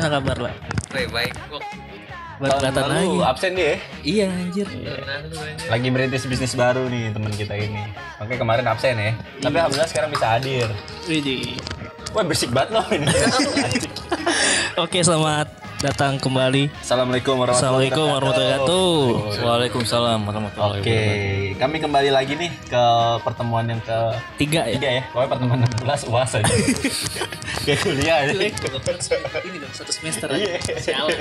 Gimana kabar lah? Baik kok. Baru kelihatan lagi. Absen dia ya? Iya anjir. Aja. Lagi merintis bisnis baru nih teman kita ini. Oke kemarin absen ya. Tapi alhamdulillah sekarang bisa hadir. Widih. Wah bersik banget loh ini. Oke, selamat datang kembali. Assalamualaikum warahmatullahi Assalamualaikum warahmatullahi wabarakatuh. Waalaikumsalam warahmatullahi Oke, kami kembali lagi nih ke pertemuan yang ke Tiga ya? tiga ya. Pokoknya pertemuan 16 UAS aja. Kayak kuliah aja. Ini dong satu semester Iya. Sialan.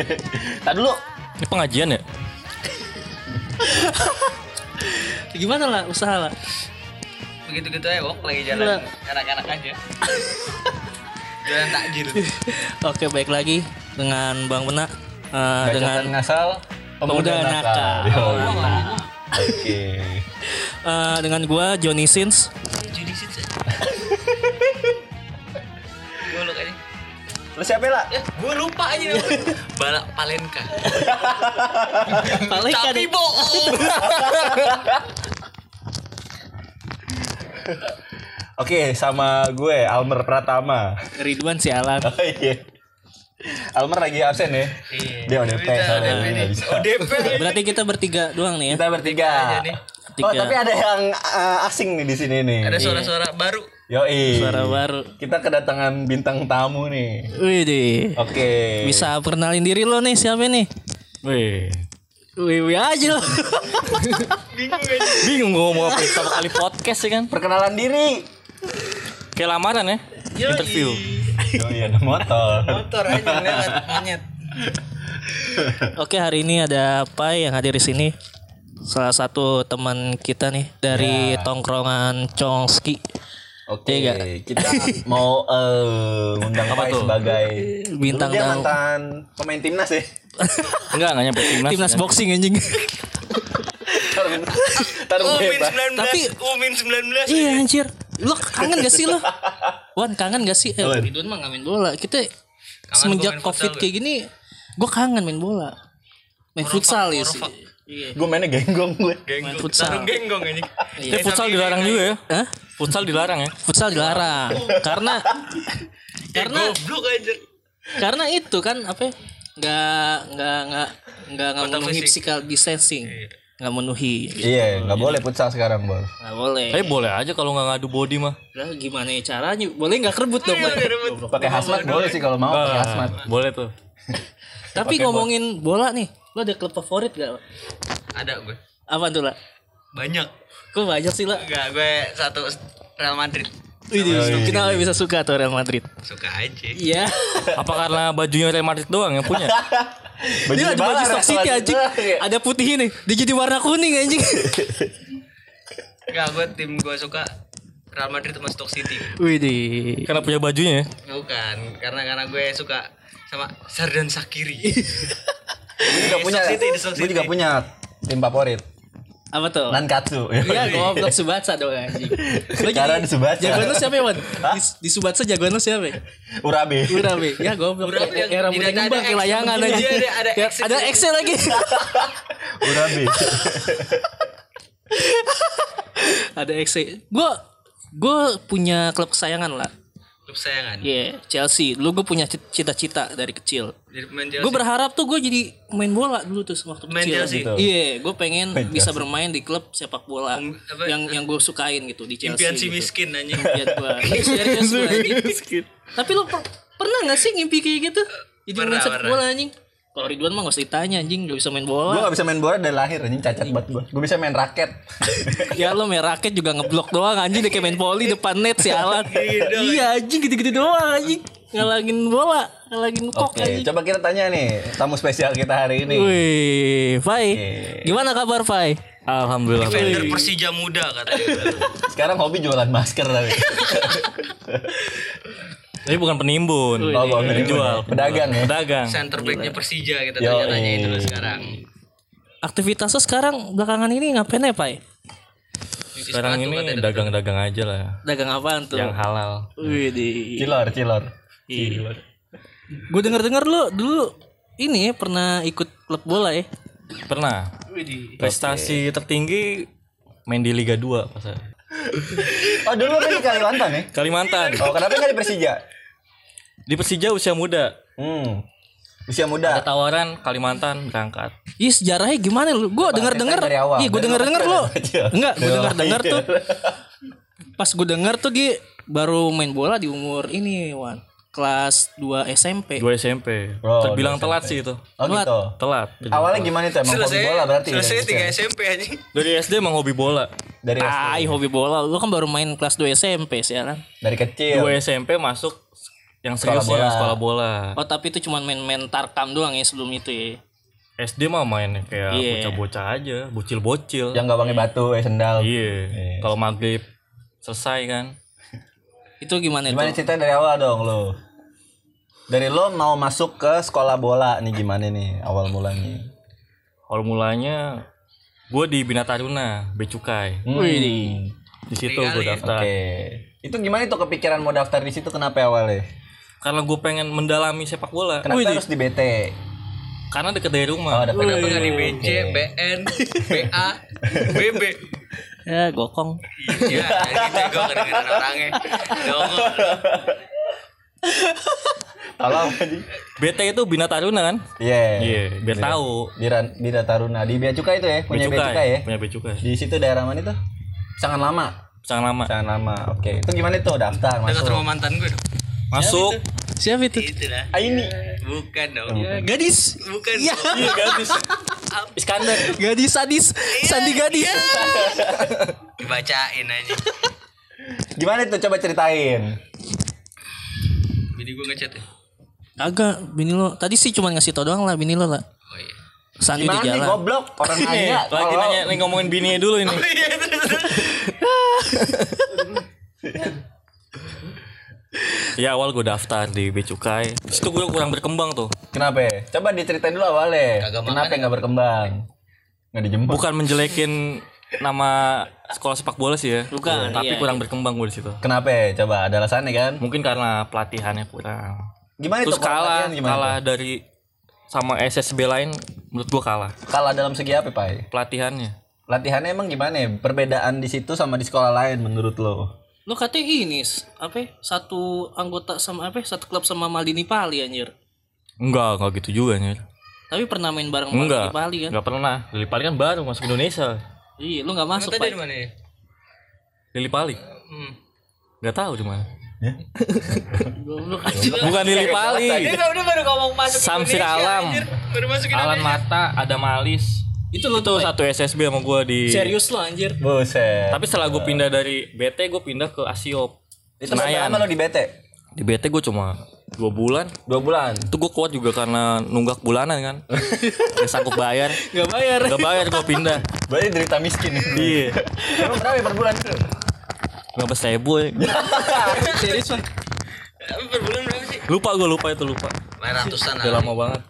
Tadi dulu. Ini pengajian ya? Gimana lah usaha lah? Begitu-gitu aja, Wok. Lagi jalan enak-enak aja. Jalan takjil. Oke, baik lagi dengan Bang Bena eh, Dengan dengan ngasal Pemuda Nakal. Yoi. Oke. eh, dengan gua Johnny Sins. Jadi sih. Golok aja. Lu siapa lah? Ya, gue lupa aja namanya. Balak Palenka. Paling kan Tapi bohong. Oke, sama gue Almer Pratama. Ridwan sialan. Oh iya. Almer lagi absen ya? Iya. Dia ODP Bisa, ODP bisa. ODP. Berarti kita bertiga doang nih ya. Kita bertiga. nih. Oh, Tiga. tapi ada yang uh, asing nih di sini nih. Ada suara-suara baru. Yoi. Suara baru. Kita kedatangan bintang tamu nih. Widih. Oke. Bisa perkenalin diri lo nih siapa nih? Wih. Wih, wih aja lo. Bingung aja. Bingung gue ngomong apa pertama kali podcast ya kan? Perkenalan diri. Kayak lamaran ya? Interview. Oh iya, ada motor. Motor aja lewat monyet. Oke, hari ini ada Pai yang hadir di sini. Salah satu teman kita nih dari Ya. tongkrongan Chongski. Oke, Iya kita mau eh undang Apa tuh? sebagai Bintang dia tamu. mantan pemain timnas ya. Enggak, enggak nyampe timnas. Timnas boxing anjing. Umin bebas. 19. Tapi- Umin 19. iya anjir. Lo kangen gak sih lo? Wan kangen gak sih? Eh, Wan. Ridwan mah gak main bola. Kita semenjak gua main covid kayak gini, gue kangen main bola. Main futsal ya sih. Iya. Gue mainnya genggong gue. Genggong. futsal. Sarung genggong ini. Iya. Eh, futsal dilarang juga ya? Hah? Futsal dilarang ya? Futsal dilarang. karena Karena karena goblok aja. karena itu kan apa ya, nggak nggak nggak nggak nggak memenuhi physical distancing nggak memenuhi Iya, nggak boleh futsal sekarang, Bol. nggak boleh Eh boleh aja kalau nggak ngadu body mah. lah gimana ya caranya boleh nggak kerebut dong? Pakai hazmat boleh sih kalau mau pakai Ah, hazmat. boleh tuh. tapi ngomongin bola nih lo ada klub favorit gak Ada gue. apa tuh lah Banyak. kok banyak sih lah Enggak, gue satu Real Madrid. Wih, kenapa bisa suka tuh Real Madrid Suka aja. iya Apa karena bajunya Real Madrid doang yang punya? dia ada baju Stock City anjing Madrid. ada putih ini dia jadi warna kuning anjing Enggak, gue tim gue suka Real Madrid sama Stoke City. Wih karena punya bajunya ya? Bukan, karena karena gue suka sama Sardan Sakiri. Gue juga punya. Di Gue juga punya tim favorit. Apa tuh Nankatsu. Iya, goblok Subatsa dong anjing. Lo Karena di Subatsa. Jagoan lu siapa ya, Wan? Di, di Subatsa jagoan lu siapa? Urabe. Urabe. Ya goblok. Urabe yang Ya rambutnya tidak ada ngembang ke X. layangan aja. ada- ada Ya, X. Lagi. Urabe. ada X-nya. Gua gua punya klub kesayangan lah. Klub sayangan. Iya, Chelsea. Dulu gue punya cit- cita-cita dari kecil. Jadi main Chelsea. Gue berharap tuh gue jadi main bola dulu tuh waktu Main kecil. Chelsea? Gitu. Iya, gue pengen bisa bermain di klub sepak bola Um, apa- yang yang gue sukain gitu di Chelsea. Impian si gitu. miskin anjing. Impian gua. Serius gua, anjing. Tapi lu per- pernah gak sih ngimpi kayak gitu? Jadi Pernah, main sepak bola anjing. Kalau Ridwan mah gak usah ditanya anjing, gak bisa main Gue bola. gak bisa main bola dari lahir anjing cacat banget gue. Gue bisa main raket. ya lo main raket juga ngeblok doang anjing dia kayak main poli depan net si Alan. iya anjing gitu-gitu doang anjing. Ngalangin bola, ngalangin kok Oke, anjing. coba kita tanya nih tamu spesial kita hari ini. Wih, Fai. Oke. Gimana kabar Fai? Alhamdulillah. Defender Persija muda katanya. Sekarang hobi jualan masker tapi. Tapi bukan penimbun. Oh, bukan penimbun. Penjual. Pedagang ya? Pedagang. Center backnya Persija kita itu eh. lah sekarang. Aktivitas lo sekarang belakangan ini ngapain ya? Cuci Sekarang sepatu ini dagang-dagang aja lah. Dagang apaan tuh? Yang halal. Wih, di. Cilor, cilor. Gue denger-denger lu dulu ini ya pernah ikut klub bola ya? Pernah. Prestasi tertinggi main di Liga 2 pas. Oh dulu kan di Kalimantan ya? Kalimantan. Oh kenapa nggak di Persija? Di Persija usia muda. Hmm. Usia ada muda. tawaran Kalimantan berangkat Ih sejarahnya gimana lu? Gue denger denger. dari awal. Iya gue denger denger kecil, lu. Enggak, gue denger denger kecil. tuh. Pas gue denger tuh dia baru main bola di umur ini Wan. Kelas 2 SMP. dua SMP Oh, terbilang dua telat sih itu Oh gitu. telat Awalnya gimana itu emang hobi Selesai bola berarti? Selesai dari tiga kecil? SMP aja. dari SD emang hobi bola Dari SD. Ah, hobi bola. Lu kan baru main kelas 2 SMP sih kan. Dari kecil. dua SMP masuk yang seriusnya Sekolah bola. sekolah bola Oh tapi itu cuma main-main tarkam doang ya sebelum itu ya. SD mah main kayak Iya. bocah-bocah aja bocil-bocil Yang nggak pakai batu, eh sendal. iya kalau maghrib selesai kan Itu gimana, Gimana itu? cerita dari awal dong lo? Dari lo mau masuk ke sekolah bola nih gimana nih awal mulanya? awal mulanya gue di Bina Taruna Becukai Hmm. Wih. di situ gue daftar Oke. Itu gimana itu kepikiran mau daftar di situ kenapa awalnya? karena gue pengen mendalami sepak bola Kenapa harus di BT? karena deket dari Oh, rumah ada Kenapa nggak di BC, BN, BA, BB? Ya, gokong. Iya, gitu gue kedengeran orangnya. Dongo. Tolong. BT itu Bina Taruna kan Iya. iya biar tahu Bira, Bira Taruna di Bea Cukai itu ya, punya Bea Cukai ya. punya Becukai Di situ daerah mana itu? Sangat lama. sangat lama Sangat lama. Oke. Itu gimana itu daftar Dekat masuk? rumah mantan gue dong. Masuk Siapa itu? Itu lah. Ah, ini. Bukan dong. Gadis. Bukan. Iya. iya gadis Iskandar Gadis sadis. Sandi gadis. Dibacain aja. Gimana itu coba ceritain. Bini gue ngechat ya. Agak, bini lo. Tadi sih cuma ngasih tau doang lah bini lo lah. Oh iya. Sandi di Gimana nih jalan. goblok? Orang Nih, nanya. lagi kalau- nanya nih ngomongin bininya dulu ini ya awal gue daftar di Becukai terus itu gue kurang berkembang tuh Kenapa? ya? Coba diceritain dulu awalnya. Kagak Kenapa nggak berkembang? Nggak dijemput. bukan menjelekin nama sekolah sepak bola sih ya Bukan, tapi iya, kurang berkembang gue di situ Kenapa? ya? Coba ada alasannya kan? mungkin karena pelatihannya kurang Gimana terus itu kalah gimana kalah tuh? dari sama SSB lain menurut gue kalah Kalah dalam segi apa, Pak? pelatihannya Latihannya emang gimana? ya? Perbedaan di situ sama di sekolah lain menurut lo? Lo katanya ini apa? ya, Satu anggota sama apa? ya, Satu klub sama Maldini Pali anjir. enggak enggak gitu juga nih Tapi pernah main bareng enggak Maldini Pali kan? enggak pernah Lili Pali kan baru masuk Indonesia Iya, lu nggak masuk Tadi pak. dari mana ya? Lili Pali Hmm. nggak tahu di mana Goblok aja. bukan Lili Pali Dia baru ngomong masuk Samsir Alam. anjir. Baru masuk Alan Indonesia. Mata ada Malis itu lo tuh satu SSB sama gue di Serius lo anjir. Buset. tapi setelah gue pindah dari BT gue pindah ke Asiop itu berapa lama lo di BT? di BT gue cuma dua bulan Dua bulan. itu gue kuat juga karena nunggak bulanan kan gak sanggup bayar Gak bayar. gak bayar gue pindah Berarti derita miskin. iya Emang berapa ya per bulan itu? nggak belas ribu ya. Serius. Tapi per bulan berapa sih? lupa gue lupa itu lupa ratusan udah lama banget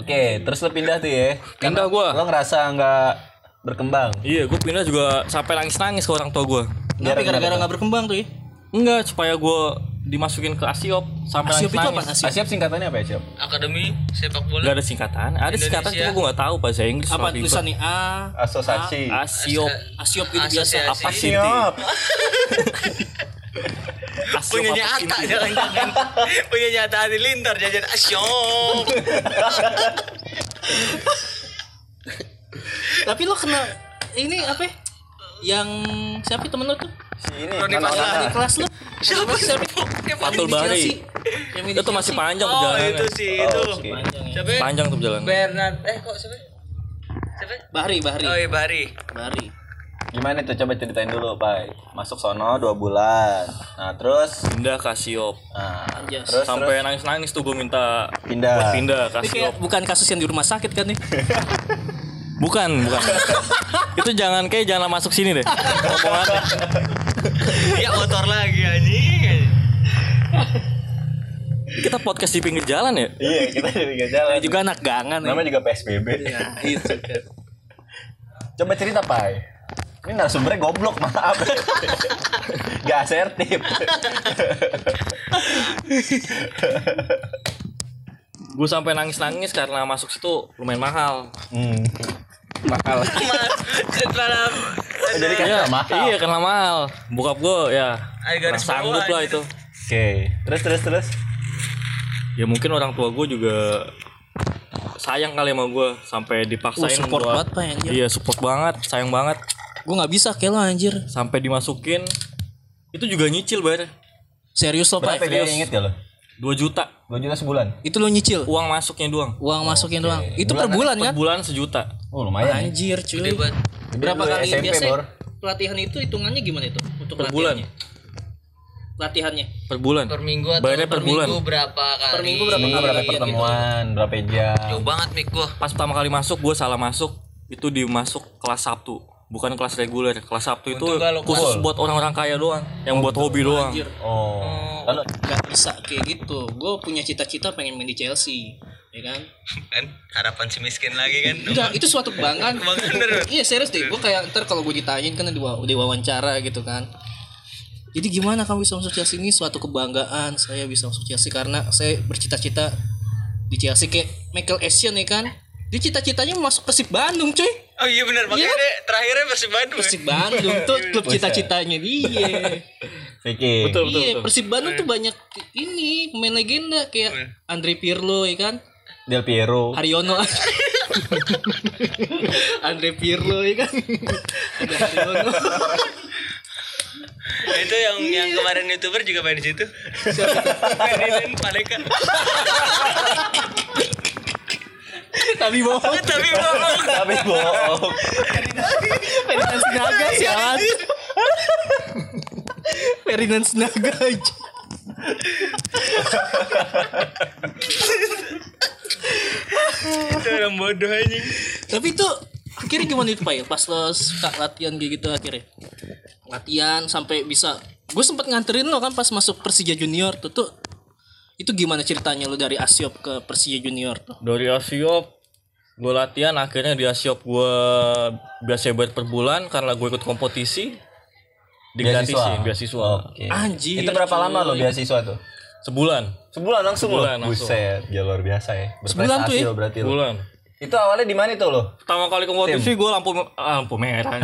Oke, terus lo pindah tuh ya? Pindah gua. Lo ngerasa nggak berkembang? iya gue pindah juga sampai nangis nangis ke orang tua gue Tapi gara-gara nggak berkembang tuh ya. enggak supaya gue dimasukin ke Asiop sampai Asiop itu nangis apa? nangis Asiop. Asiap singkatannya apa ya, Siap? Akademi sepak bola. Gak ada singkatan. Ada singkatan Indonesia. cuma gue gak tahu bahasa Inggris. Apa waktu itu. tulisan nih? A. Asosiasi. Asiop. Asiop gitu biasa. Apa sih? Punya nyata jangan-jangan. Punya nyata halilintar jajan asyong. Tapi lo kena ini apa? ya? Yang siapa temen lo tuh? Si ini. Roni. Nana. Di kelas lo? Siapa siapa? Fatul Bari. Di Itu masih panjang Oh itu sih itu. oke. Panjang ya. Siapa? Panjang tuh perjalanan. Bernard. Eh kok siapa? Siapa? Bahri, Bahri. Oh iya Bari. Bahri. Gimana tuh coba ceritain dulu, Pak. Masuk sono dua bulan. Nah, terus Pindah ke Asiop. nah, Anjas. terus Sampai nangis-nangis tuh gue minta Pindah. buat pindah ke Ini kayak Asiop. bukan kasus yang di rumah sakit kan nih? Bukan, bukan. itu jangan kayak jangan masuk sini deh. Omongannya. Ya motor lagi anjing. Kita podcast di pinggir jalan ya? Iya, kita di pinggir jalan. Ini juga anak gangan ya. Namanya juga PSBB. Ya, itu kan. Coba cerita, Pak. Ini narasumbernya goblok, maaf. Gak asertif. Gue sampai nangis-nangis karena masuk situ lumayan mahal. hmm. Mahal. Setelah Jadi kan Iya, mahal. Iya, karena mahal. Bokap gue ya nggak sanggup lah itu. Oke. Terus terus terus. ya mungkin orang tua gue juga sayang kali sama gue sampai dipaksain Oh, support buat- banget, Pak, iya support banget sayang banget Gue nggak bisa kayak lo anjir. sampai dimasukin itu juga nyicil bayar Serius lo Berapa Pak. dia inget gak lo? 2 juta 2 juta sebulan. Itu lo nyicil. uang masuknya doang Uang masukin doang. Itu per bulan per kan? bulan sejuta Oh, lumayan. ya. Anjir cuy. Gede banget. Berapa kali SMP, biasanya Bor. pelatihan itu hitungannya gimana itu untuk per bulan pelatihannya? Latihannya. per bulan Per minggu atau Bayarnya per, per bulan. minggu berapa kali? Per minggu berapa kali? berapa Iya, gitu. pertemuan, berapa jam. Jauh banget mik gua. pas pertama kali masuk gue salah masuk itu dimasuk kelas Sabtu bukan kelas reguler kelas Sabtu itu khusus buat orang-orang kaya doang yang buat hobi doang Anjir. Oh. Lalu Gak bisa kayak gitu. Gue punya cita-cita pengen main di Chelsea. Ya kan? Kan harapan si miskin lagi kan. Enggak, itu suatu kebanggaan. Iya serius deh. Gue kayak ntar kalau gue ditanyain kan di, wa- di wawancara gitu kan. Jadi gimana kamu bisa masuk Chelsea ini suatu kebanggaan saya bisa masuk Chelsea karena saya bercita-cita di Chelsea kayak Michael Essien ya kan. Dia cita-citanya masuk Persib Bandung cuy. Oh iya benar makanya Iya. deh, terakhirnya Persib Bandung. Persib Bandung tuh klub cita-citanya dia. Vicky. betul betul, iya, betul. Persib Bandung tuh banyak ini pemain legenda kayak Andre Pirlo ya kan. Del Piero. Haryono Andre Pirlo ya kan ada Haryono itu yang yang kemarin youtuber juga main di situ. Ferdinand Paleka. Tapi bohong Tapi bohong. Tapi bohong. Ferdinand Sinaga sialan Ferdinand Sinaga aja Itu orang bodoh anjing. tapi itu akhirnya gimana itu Pak ya? pas lo suka latihan kayak gitu akhirnya latihan sampai bisa gue sempet nganterin lo kan pas masuk Persija Junior tuh tuh itu gimana ceritanya lo dari Asiop ke Persija Junior tuh dari Asiop gue latihan akhirnya di Asiop gue biasa bayar per bulan karena gue ikut kompetisi digratisin beasiswa Oke. anjir Itu berapa cuy. lama lo beasiswa tuh? sebulan Sebulan langsung Sebulan lo. langsung. Buset, ya luar biasa ya. Sebulan tuh ya? lo berarti lo. bulan Itu awalnya di mana itu lo? pertama kali kompetisi gue lampu ah, lampu merah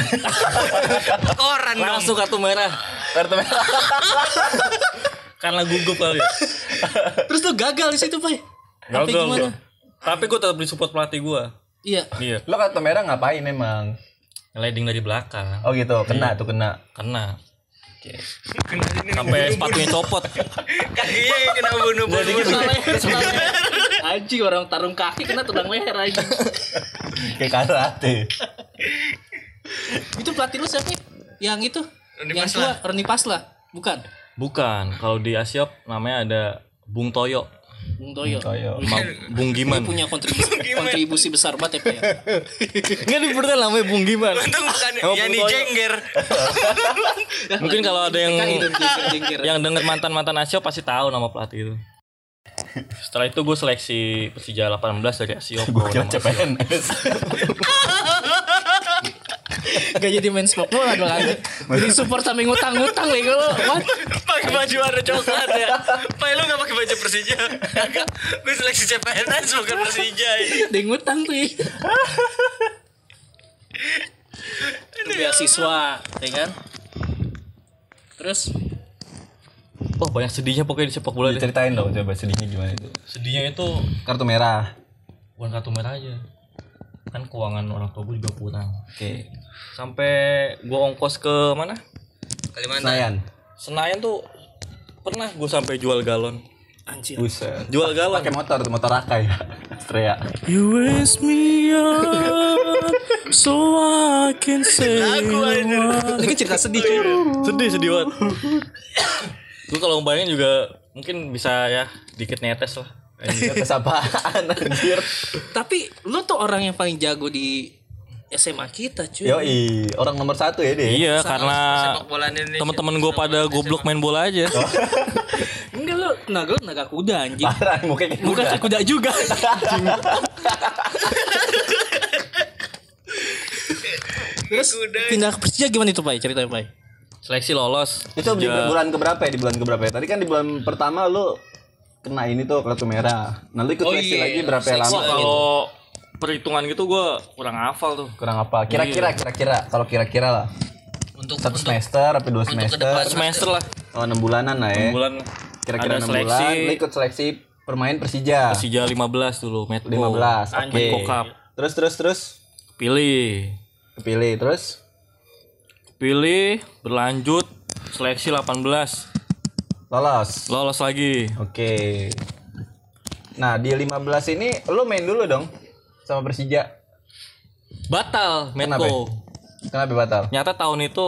Koran dong. langsung kartu merah Kartu merah. karena gugup kali ya. terus lo gagal di situ Pak Tapi Gagal gimana gua. tapi gue tetap disupport pelatih gue iya iya Lo kartu merah ngapain emang? Sliding dari belakang Oh gitu, kena tuh kena. kena Oke. sampai sepatunya copot Kakinya kena bunuh-bunuh. Tulang leher, tulang leher. Anjing orang tarung kaki kena tulang leher anjing. Kayak karate. Itu pelatih lu siapa? Yang itu? Roni yang Pasla. tua, Roni Pasla. Bukan. Bukan kalau di Asiop namanya ada Bung Toyo Bung Toyo. Toyo. sama Bung Dia Giman punya kontribusi, kontribusi besar banget ya, Pak ya. nggak di beneran namanya Bung Giman Untung bukan Oh, yang Bung dijengger. mungkin kalau ada yang yang denger mantan mantan Asiop pasti tahu nama pelatih itu setelah itu gue seleksi Persija 18 dari Asiop Gue kira. CPNS. Gak jadi main sepak bola dong anjing. Jadi support sampai ngutang-ngutang lagi lo. What? pakai baju warna coklat ya. Pak lu gak pakai baju Persija. Kagak. Gue seleksi CPNS bukan Persija. Dia ngutang tuh ya. Itu beasiswa, ya kan? Terus oh banyak sedihnya pokoknya di sepak bola deh Ceritain dong coba sedihnya gimana itu. sedihnya itu Kartu merah. bukan kartu merah aja kan keuangan orang tua gue juga kurang Oke. Sampai gue ongkos ke mana Kalimantan. Senayan. Senayan tuh pernah gue sampai jual galon anjir. Buset. jual galon Pakai motor tuh motor Rakai. Astrea. You raise me up so I can say Ini kan cerita sedih cuy. sedih sedih banget gue kalau bayangin juga mungkin bisa ya dikit netes lah Atas apaan anjir. Tapi lu tuh orang yang paling jago di SMA kita cuy. Yoi, orang nomor satu ya deh. iya karena Sepak bola Indonesia. teman-teman gue pada goblok main bola aja Enggak lu tenaga lu tenaga kuda anjing. Parah, mukanya kayak Bukan kuda. kayak kuda juga. Terus pindah ke Persija gimana itu Pak? Ceritanya Pak. seleksi lolos Itu di Sejak- bulan keberapa ya? Di bulan keberapa ya? Tadi kan di bulan pertama lu kena ini tuh kartu merah. Nah, lu ikut Oh seleksi iya, lagi berapa seleksi lama? kalau perhitungan gitu gue kurang hafal tuh Kurang apa? Kira-kira, kira-kira. Kalau kira-kira lah. Untuk Satu untuk semester, apa dua semester? depan. semester lah Oh, enam bulanan lah ya. bulan Kira-kira ada enam seleksi bulan. Lu ikut seleksi Permain Persija. Persija 15 dulu, Medco. 15. Oke. Cup. Terus terus terus Pilih. kepilih terus Pilih, berlanjut, seleksi 18. lolos. Lolos lagi. Oke. Nah, di 15 ini lu main dulu dong sama Persija. Batal, Medco. Kenapa batal? Nyata tahun itu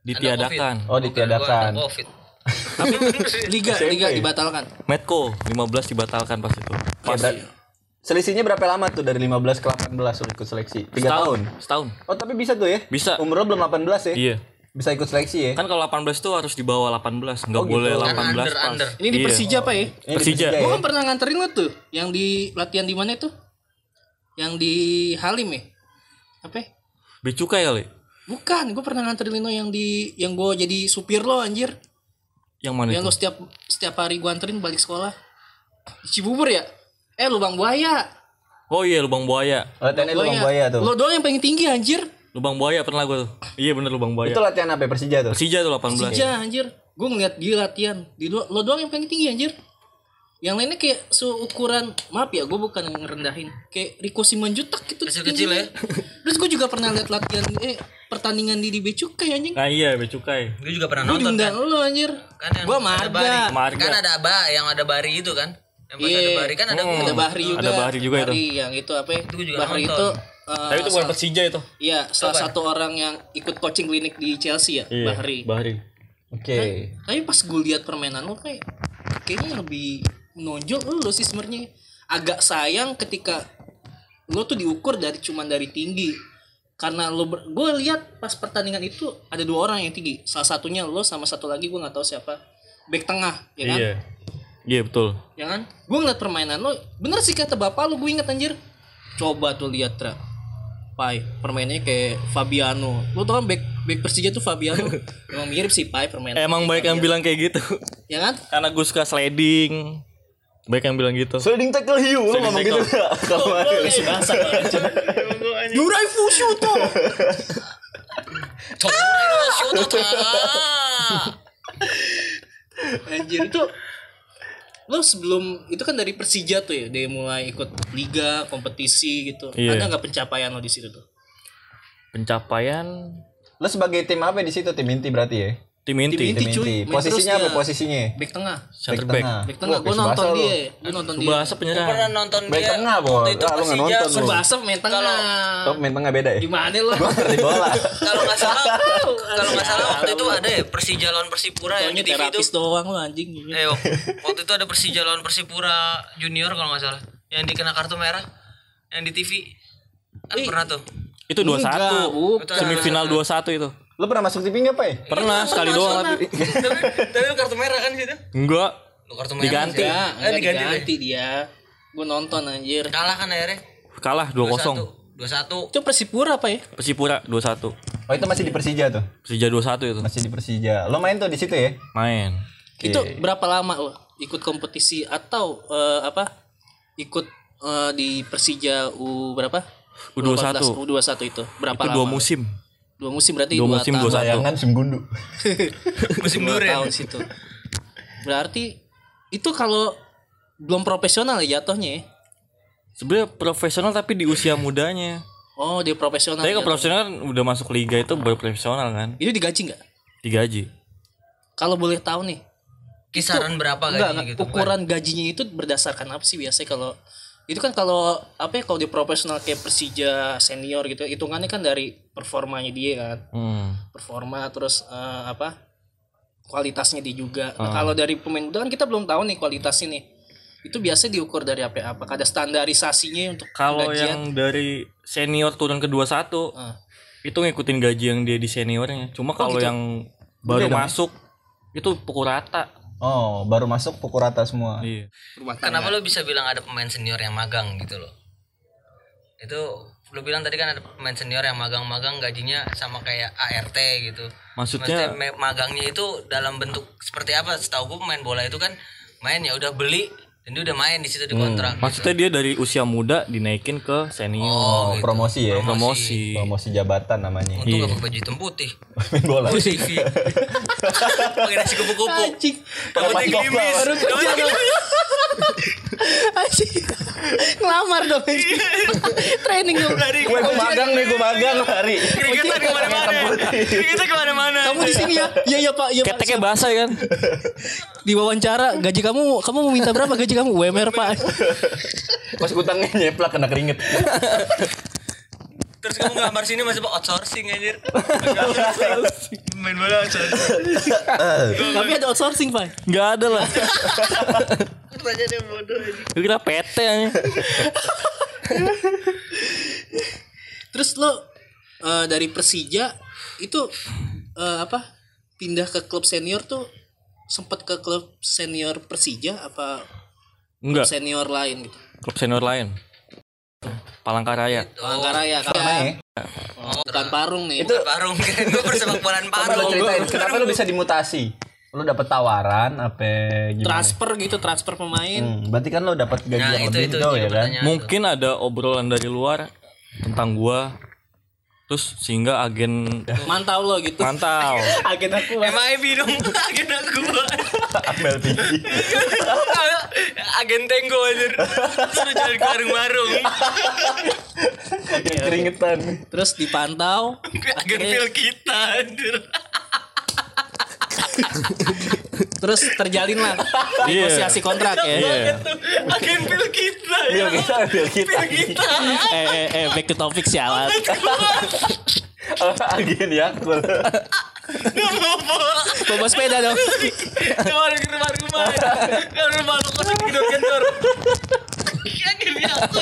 ditiadakan. Oh, ditiadakan. Ada covid liga liga dibatalkan Medco 15 dibatalkan pas itu. Pas Ya, Selisihnya berapa lama tuh dari 15 ke 18 lu ikut seleksi? 3 setahun. tahun. Setahun. Oh, tapi bisa tuh ya? Bisa. Umur lu belum 18 ya? Iya. Bisa ikut seleksi ya? Kan kalau 18 tuh harus di bawah 18, nggak Oh, boleh gitu. 18 Kan under, pas. under. ini di Iya. Persija apa ya Persija. ya? Gua kan pernah nganterin lo tuh yang di latihan di mana itu? Yang di Halim ya? Apa? ya? Becukai kali. Bukan, gue pernah nganterin lo yang di yang gue jadi supir lo anjir. Yang mana Yang itu? lo setiap setiap hari gue anterin balik sekolah. Cibubur ya? Eh lubang buaya. Oh iya lubang buaya. Latihannya lubang buaya tuh. Lo doang yang paling tinggi anjir. Lubang buaya pernah gue tuh. Iya bener lubang buaya. Itu latihan apa ya, Persija tuh? Persija tuh 18. Persija anjir. Gue ngeliat dia latihan. Di lo, lo doang yang paling tinggi anjir. Yang lainnya kayak seukuran maaf ya gue bukan ngerendahin kayak Riko Simanjutak gitu Kecil-kecil ya. terus gue juga pernah lihat latihan eh pertandingan di di Becukai anjing Nah iya Becukai. Gue juga pernah gue nonton diundang kan. lo anjir Kan yang gue ada bari. marga Marga. Kan ada Aba yang ada Bari itu kan. Yang pas Iya. ada Bari kan ada Hmm. ada Bahri juga Ada Bahri juga itu. Bahri yang itu apa ya Itu gua juga Bahri nonton. itu eh, Tapi itu bukan Persija itu. Iya, salah satu orang yang ikut coaching klinik di Chelsea ya, Iya. Bahri. Bahri. Oke. Tapi pas gue lihat permainan lo kayak kayaknya lebih menonjol lo sih sebenarnya. Agak sayang ketika lo tuh diukur dari cuman dari tinggi. Karena lo gue lihat pas pertandingan itu ada dua orang yang tinggi. Salah satunya lo sama satu lagi gue nggak tahu siapa. Back tengah, ya kan? Iya. Iya betul. Ya kan? Gue ngeliat permainan lo, bener sih kata bapak lo, gue inget anjir. Coba tuh lihat Tra. Pai, permainannya kayak Fabiano. Lo tau kan back, back Persija tuh Fabiano. Emang mirip sih Pai permainan. Emang baik yang bilang kayak gitu. Ya kan? Karena gue suka sliding. Baik yang bilang gitu. Sliding tackle hiu lu Sliding ngomong gitu. Kalau Masih bahasa Yurai Fushu tuh. Anjir itu lo sebelum itu kan dari Persija tuh ya dia mulai ikut liga kompetisi gitu Iya. ada nggak pencapaian lo di situ tuh Pencapaian Lu sebagai tim apa di situ? Tim inti berarti ya? Tim inti. Tim inti. Cuy, main Posisinya terus apa dia. posisinya? back tengah Center Back back. tengah. back tengah gue nonton Subasa lu. dia gue nonton dia Bahasa penyerang. pernah nonton Back dia. tengah, Bo. waktu itu Ah, lu nggak Persija nonton lu. Subasa main tengah Oh, main tengah beda ya? gimana lo Gua ngerti bola. kalau nggak salah kalau nggak salah waktu itu ada ya Persija lawan Persipura yang di TV itu doang lo anjing eh waktu itu ada Persija lawan Persipura Junior kalau nggak salah yang dikena kartu merah yang di TV kan pernah tuh Itu 21. Enggak, bukan. Semifinal 21 itu. Lu pernah masuk TV nggak, Pak? Pernah sekali doang tapi. tapi tapi lu kartu merah kan situ Enggak. lu kartu merah Diganti. sih. ya eh enggak diganti, diganti dia gue nonton anjir kalah kan akhirnya Kalah 2-0. dua satu itu Persipura apa ya Persipura 21. Oh, itu masih di Persija tuh. Persija 21 itu. Masih di Persija. Lo main tuh di situ ya? Main. itu berapa lama lo ikut kompetisi atau eh, apa ikut eh, di Persija U berapa U21. U21 itu berapa Itu lama dua musim. Dua musim berarti Dua dua musim, tahun dua satu. Bayangan Sumgundu. musim dua duren tahun situ berarti itu kalau belum profesional ya jatuhnya ya Sebenarnya profesional tapi di usia mudanya. oh dia profesional Tapi kalau profesional kan udah masuk liga itu baru profesional kan. itu digaji nggak Digaji. kalau boleh tahu nih kisaran berapa Enggak, gajinya enggak. gitu ukuran gajinya itu berdasarkan apa sih biasanya kalau itu kan kalau apa ya kalau di profesional kayak Persija senior gitu hitungannya kan dari performanya dia kan Hmm. performa terus eh, apa kualitasnya dia juga Ah. nah, kalau dari pemain muda kan kita belum tahu nih kualitasnya nih itu biasanya diukur dari apa apakah ada standarisasinya untuk Kalau yang dari senior turun ke 21 Ah. itu ngikutin gaji yang dia di seniornya. Cuma kalau gitu? yang baru masuk itu pukul rata. Oh, baru masuk pukul rata semua. Iya. tangga. kenapa lu bisa bilang ada pemain senior yang magang gitu loh itu lu bilang tadi kan ada pemain senior yang magang-magang gajinya sama kayak ART gitu Maksudnya me- magangnya itu dalam bentuk seperti apa setahu gue pemain bola itu kan main ya udah beli dan dia udah main di situ di kontrak Maksudnya dia dari usia muda dinaikin ke senior. Oh, promosi ya. promosi. Promosi jabatan namanya. untung gak pakai baju hitam putih Main bola. TV pakai nasi kupu-kupu Anjing. rambutnya gelimis Baru kerja dong. Anjing. Ngelamar dong. Training dong. Gue gue magang nih, gue magang hari. keringetan ke mana-mana keringetan ke mana-mana Kamu di sini ya? Iya iya Pak, iya Pak. Keteknya basah kan? Di wawancara gaji kamu, kamu mau minta berapa gaji kamu? UMR Pak. Pas utangnya nyeplak kena keringet. terus kamu ngelamar sini masih pak outsourcing anjir main bola outsourcing Tapi ada outsourcing Pak. Enggak ada lah. pertanyaannya bodoh Gue kira PT aja. Terus lo eh, dari Persija itu eh, apa? Pindah ke klub senior tuh sempat ke klub senior Persija apa klub Enggak, senior lain gitu? klub senior lain. Palangkaraya. Palangkaraya kan. Oh, bukan Parung nih. Itu parung gue persepak bolaan Coba lu parung ceritain, kenapa lu bisa dimutasi? Lu dapet tawaran apa gimana? transfer gitu, transfer pemain. Hmm, berarti kan lu dapat gaji nah yang itu lebih itu ya kan? Mungkin ada obrolan dari luar tentang gua. Terus sehingga agen Mantau lo gitu. mantau. Agen aku. MIB dong agen aku Ambil tinggi. agen tenggo anjir suruh jalan ke warung-warung Keringetan. Terus dipantau. agen pil kita anjir Terus terjalin lah Iya. negosiasi kontrak ya. Iya. agen pil kita Pil ya kita, pil kita. kita Eh, eh, eh, back to topic sialan. Oh, Agen Yakul. Gak mau Bawa sepeda dong. Keluar ke rumah-rumah Ke rumah lu kos gedor-gedor Akhirnya aku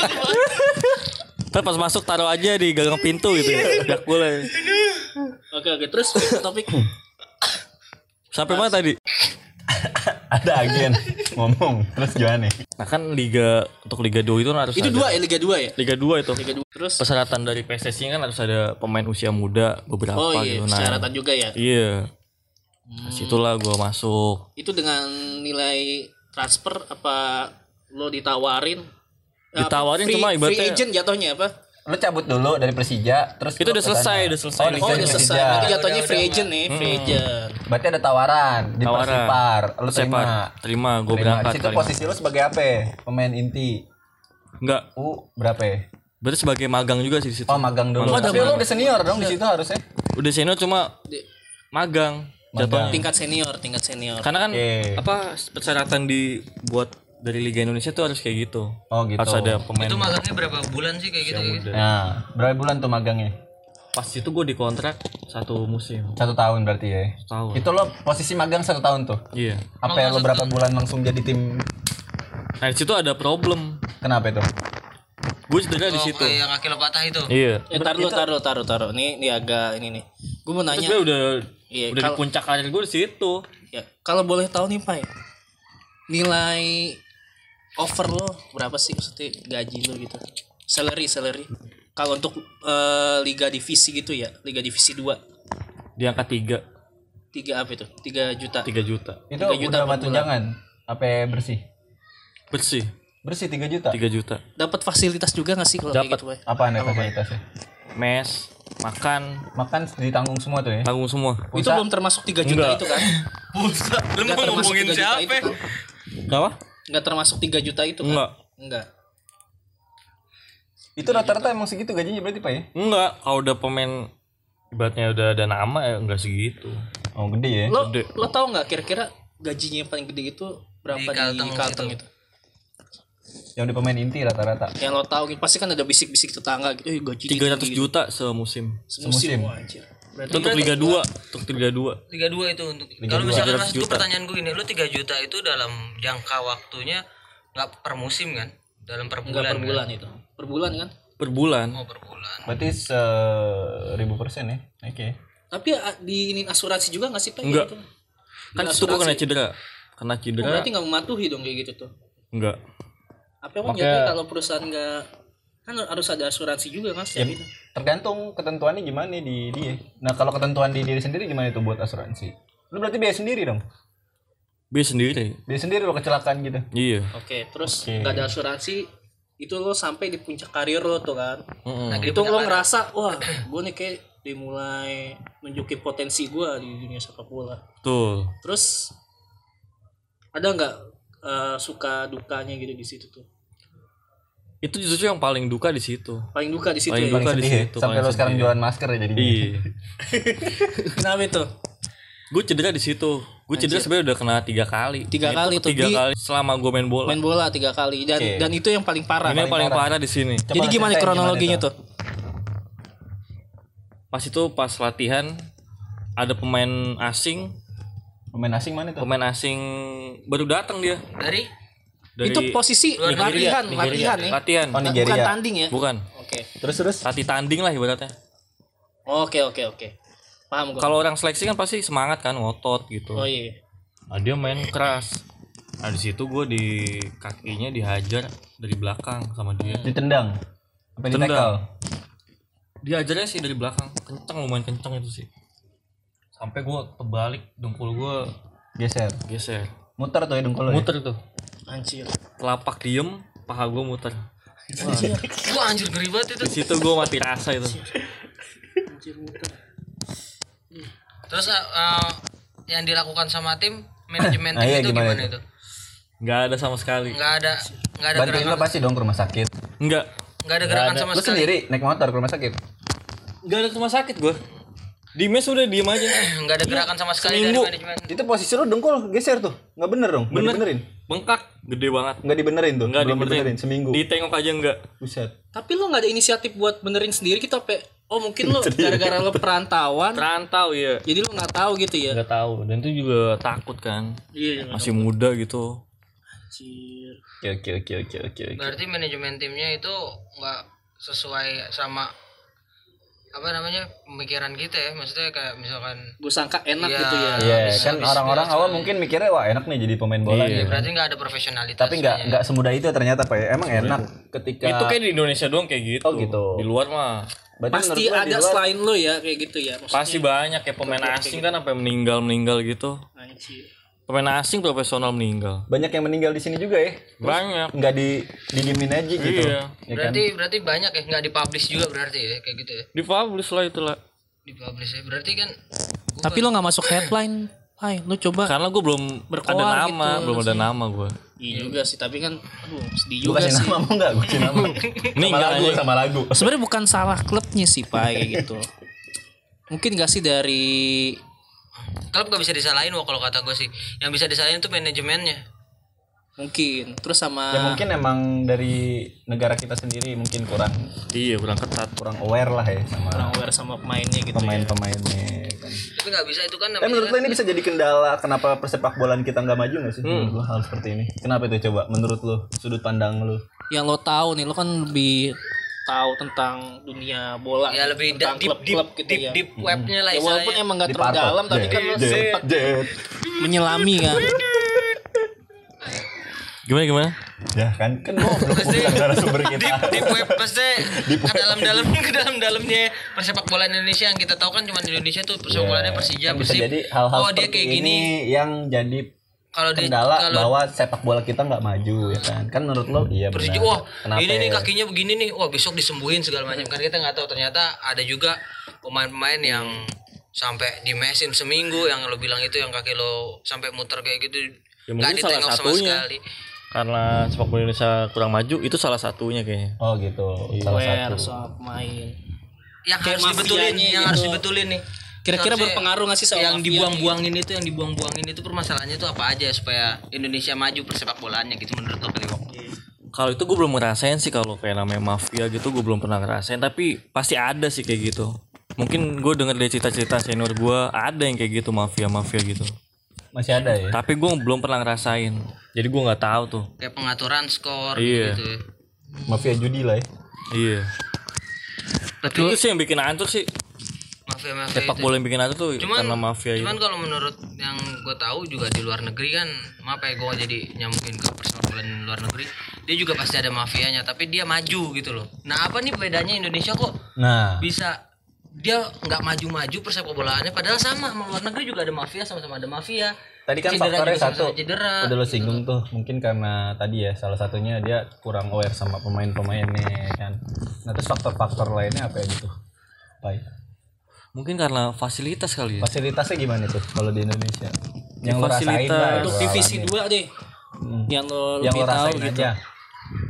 Ntar pas masuk taruh aja di gagang pintu gitu ya. Gak boleh. Oke, oke. Terus topik Sampai mana tadi? Ada agen ngomong terus gimana nih? Nah kan liga untuk liga 2 itu kan harus itu ada. dua ya Liga 2 ya? Liga 2 itu. Liga 2. Terus Persyaratan dari PSSI kan harus ada pemain usia muda beberapa Oh iya, gitu. Nah, persyaratan juga ya. Iya. Nah, situlah gua masuk. Itu dengan nilai transfer apa lo ditawarin? Ditawarin free, cuma free ibaratnya- agent jatuhnya apa? Lu cabut dulu dari Persija, terus Itu udah selesai, udah selesai. Oh, Oh, udah selesai. Persija. Berarti jatuhnya free agent nih, free agent. Berarti ada tawaran di Tawaran. Persipar. Lu terima. Separ. Terima, gue berangkat. Situ posisi lu sebagai apa? Pemain inti. Enggak, U berapa? ya? berarti sebagai magang juga sih di situ. Oh, magang dulu. Oh, ada Tapi lu magang. udah senior dong di situ harusnya. Udah senior cuma Di- magang Magang. jatuhnya. Tingkat senior, tingkat senior. Karena kan Oke. apa persyaratan dibuat dari Liga Indonesia tuh harus kayak gitu. Oh, gitu. Harus ada pemain. Itu magangnya berapa bulan sih kayak gitu gitu Nah, berapa bulan tuh magangnya? Pas itu gue dikontrak satu musim. Satu tahun berarti ya. Tahun. Itu lo posisi magang satu tahun tuh. Iya. Apa ya lo berapa bulan langsung jadi tim? Nah di situ ada problem. Kenapa itu? Gue cedera di Oh situ. yang kaki lo patah itu Iya. Eh, taruh, taruh, taruh, taruh. Ini, ini agak ini nih. Gue mau nanya. gue udah Iya, udah di kalau- puncak karir gue di situ. Ya, kalau boleh tahu nih Pak, ya, nilai offer lo berapa sih maksudnya gaji lo gitu? Salary, salary. Kalau untuk eh, liga divisi gitu ya, liga divisi 2. Di angka 3 Tiga apa itu? 3 juta. 3 juta. Itu Tiga juta udah per batu bulan. jangan. Apa bersih? Bersih. Bersih 3 juta. 3 juta. Dapat fasilitas juga gak sih kalau kayak Dapat. gitu? Apa anda fasilitasnya? Mes, makan, Makan ditanggung semua tuh ya. tanggung semua. Itu belum termasuk 3 juta Enggak. itu kan? Busa Lu mau termasuk ngomongin 3 siapa itu kan? Apa? Enggak termasuk 3 juta itu kan? Enggak. Enggak. Itu rata-rata emang segitu gajinya berarti Pak ya? Enggak, kalau udah pemain ibaratnya udah ada nama ya enggak segitu. Oh, gede ya. Lo Gede. lo tahu nggak kira-kira gajinya yang paling gede itu berapa Di di Kalteng Kalteng, situ. itu? Yang di pemain inti rata-rata. Yang lo tahu gitu, pasti kan ada bisik-bisik tetangga gitu, eh gaji 300 juta semusim. semusim. Semusim. Wah, anjir. Berarti Itu untuk Liga 2, untuk Liga 2. Liga 2 itu untuk kalau misalkan 300 mas itu pertanyaan gue ini lu 3 juta itu dalam jangka waktunya nggak per musim kan dalam per enggak bulan per bulan itu. Per bulan kan? Per bulan. kan? oh per bulan Berarti seribu persen ya. Oke. Tapi ah, di ini asuransi juga nggak sih Pak? Enggak. Gitu? Kan Di situ gua kena cedera. Kena Oh, cedera. berarti nggak mematuhi dong kayak gitu tuh. Enggak. Apa emang jatuhnya kalau perusahaan nggak kan harus ada asuransi juga kan setiap itu. Tergantung ketentuannya gimana di dia. Nah, kalau ketentuan di diri sendiri gimana itu buat asuransi? Lu berarti biaya sendiri dong. Biar sendiri. Dia sendiri lo kecelakaan gitu. Iya. Oke, terus Oke. nggak ada asuransi itu lo sampai di puncak karir lo tuh kan. Lagi di itu lo ngerasa wah gue nih kayak dimulai nunjukin potensi gue di dunia sepak bola. Betul. Terus ada nggak eh, suka dukanya gitu di situ tuh? Itu justru yang paling duka di situ. Paling duka di situ Paling ya. duka. Paling di situ, Sampai paling lo sekarang jualan masker ya jadinya. Iya. Kenapa itu? gue cedera di situ. Gue cedera sebenarnya udah kena tiga kali. Tiga Itu kali tuh, Tiga di- kali selama gue main bola. Main bola tiga kali dan dan itu yang paling parah. Ini yang paling parah di sini. Coba Jadi gimana kronologinya gimana tuh? Pas itu pas latihan ada pemain asing, Pemain asing mana tuh? pemain asing baru datang dia Dari dari itu posisi negeri latihan, Nigeria. latihan ya. latihan. Oh, Nigeria. Bukan tanding ya. Bukan. Oke. Terus terus. Latih tanding lah ibaratnya. Oke, oke, oke. Paham gue. Kalau orang seleksi kan pasti semangat kan ngotot gitu. Oh iya. Nah, dia main keras. Nah di situ gue di kakinya dihajar dari belakang sama dia. Ditendang. Apa Tendang. ditekel? Diajarnya sih dari belakang, kenceng lumayan kenceng itu sih. Sampai gue terbalik, dengkul gue Geser. geser. Muter tuh ya dengkul ya? Muter tuh. Anjir. Telapak diem, paha gue muter. Wah anjir ngeri banget itu. Di situ gue mati rasa itu. Anjir muter. Terus uh, yang dilakukan sama tim manajemen Nah, tim iya, itu gimana gimana, itu? itu? Nggak ada sama sekali. Nggak ada nggak ada Bantuin lo gerakan pasti dong ke rumah sakit. Nggak. nggak ada gerakan ada. sama Lo sekali. sendiri naik motor ke rumah sakit. Nggak ada rumah sakit gue. Di mes udah diem aja. Nggak ada gerakan sama sekali seminggu. dari manajemen. Itu posisi lo dengkul geser tuh. Nggak bener dong. Nggak Bener. dibenerin. Bengkak, gede banget. Nggak dibenerin tuh. Nggak Belum dibenerin. dibenerin seminggu. Ditengok aja enggak. Buset. Tapi lo nggak ada inisiatif buat benerin sendiri kita pe Oh mungkin lo gara-gara lo perantauan Terantau ya. jadi lo nggak tahu gitu ya. Nggak tahu. Dan itu juga takut kan. Iya. Masih muda gitu. Anjir. Oke oke oke oke oke. oke. Berarti manajemen timnya itu nggak sesuai sama apa namanya pemikiran kita ya maksudnya kayak misalkan Gue sangka enak Iya. gitu ya. Iya bisa- kan orang-orang awal mungkin mikirnya wah enak nih jadi pemain bola Iya. nih. berarti nggak ada profesionalitas Tapi nggak nggak semudah itu ternyata pak. ya. Emang enak ketika. Itu kayak di Indonesia doang kayak gitu. Oh, gitu. Di luar mah Berarti Pasti ada luar- selain lo ya kayak gitu ya. Maksudnya, pasti banyak ya pemain asing kan sampai meninggal meninggal gitu. Anjir. Pemain asing profesional meninggal. banyak yang meninggal di sini juga ya. Banyak. Nggak di didiemin aja gitu. Iya. Ya kan? berarti berarti banyak ya nggak dipublish juga berarti ya kayak gitu ya Dipublish lah itu lah. dipublish ya berarti kan Tapi lo nggak masuk headline. Hai, lo coba. Karena gue belum Berkoar ada nama, gitu belum ada nama gue. Iya juga sih, tapi kan aduh sedih Gue juga kasih sih. nama mau nggak? Gue kasih nama. Nih sama enggak lagu aja. sama lagu. Sebenarnya bukan salah klubnya sih, Pak, kayak gitu. Mungkin gak sih dari klub gak bisa disalahin wah kalau kata gue sih yang bisa disalahin itu manajemennya mungkin terus sama Ya mungkin emang dari negara kita sendiri mungkin kurang Iya kurang ketat. kurang aware lah ya sama kurang aware sama pemainnya gitu ya. pemain-pemainnya. Kan. tapi nggak bisa itu kan Eh menurut lo ini bisa jadi kendala kenapa persepak bolaan kita nggak maju nggak sih? Hmm. Menurut lo hal seperti ini. Kenapa itu coba? Menurut lo sudut pandang lo? Yang lo tahu nih, lo kan lebih tahu tentang dunia bola, ya lebih tentang deep deep klub-klub gitu deep, ya. deep webnya lah Ya, walaupun istilahnya emang gak terlalu dalam, tapi kan lo sempat menyelami kan. Gimana gimana? Ya kan kan goblok bukan narasumber kita. deep deep web pasti ke dalam dalam ke dalam dalamnya persepak bola Indonesia yang kita tahu kan cuma di Indonesia tuh persepak bolanya Persija Persib. jadi hal-hal oh dia kayak ini gini yang jadi kalau di kendala kalau bahwa sepak bola kita nggak maju ya kan kan menurut lo iya benar wah Kenapa ini nih ya? kakinya begini nih wah besok disembuhin segala macam kan kita nggak tahu ternyata ada juga pemain-pemain yang sampai di mesin seminggu yang lo bilang itu yang kaki lo sampai muter kayak gitu Ya, nggak ditengok sama sekali Karena sepak bola Indonesia kurang maju itu salah satunya kayaknya. oh gitu salah satu soal pemain. yang Kayak harus dibetulin mafianya yang gitu. harus dibetulin nih Kira-kira berpengaruh gak sih sama yang mafia dibuang-buangin itu yang dibuang-buangin itu permasalahannya itu apa aja supaya Indonesia maju persepak bolaannya gitu menurut lo Kliwok? Kalau itu gue belum ngerasain sih kalau kayak namanya mafia gitu gue belum pernah ngerasain tapi pasti ada sih kayak gitu. Mungkin gue denger dari cerita-cerita senior gue ada yang kayak gitu mafia-mafia gitu. masih ada ya Tapi gue belum pernah ngerasain. Jadi gue nggak tahu tuh. kayak pengaturan skor Iya. gitu ya. mafia judi lah ya Iya. Tapi Itu sih yang bikin hancur sih. Mafia-mafia Sepak itu. bola yang bikin hancur tuh Cuman, karena mafia itu. cuman kalau menurut yang gue tahu juga di luar negeri kan, maaf ya gue jadi nyambungin ke persepak di luar negeri, dia juga pasti ada mafianya, tapi dia maju gitu loh. Nah apa nih bedanya Indonesia kok nah bisa dia nggak maju-maju persepak bolaannya padahal sama sama luar negeri juga ada mafia sama-sama ada mafia Tadi kan Cedera faktornya satu. cedera. Udah lo singgung tuh. Mungkin karena tadi ya salah satunya dia kurang aware sama pemain-pemainnya kan. Nah terus faktor-faktor lainnya apa ya gitu? Baik. Mungkin karena fasilitas kali ya. Fasilitasnya gimana tuh kalau di Indonesia? Yang lo rasain Fasilitas. lah. Untuk lo divisi dua deh. Hmm. Yang lo Yang lebih lo tahu rasain gitu. aja.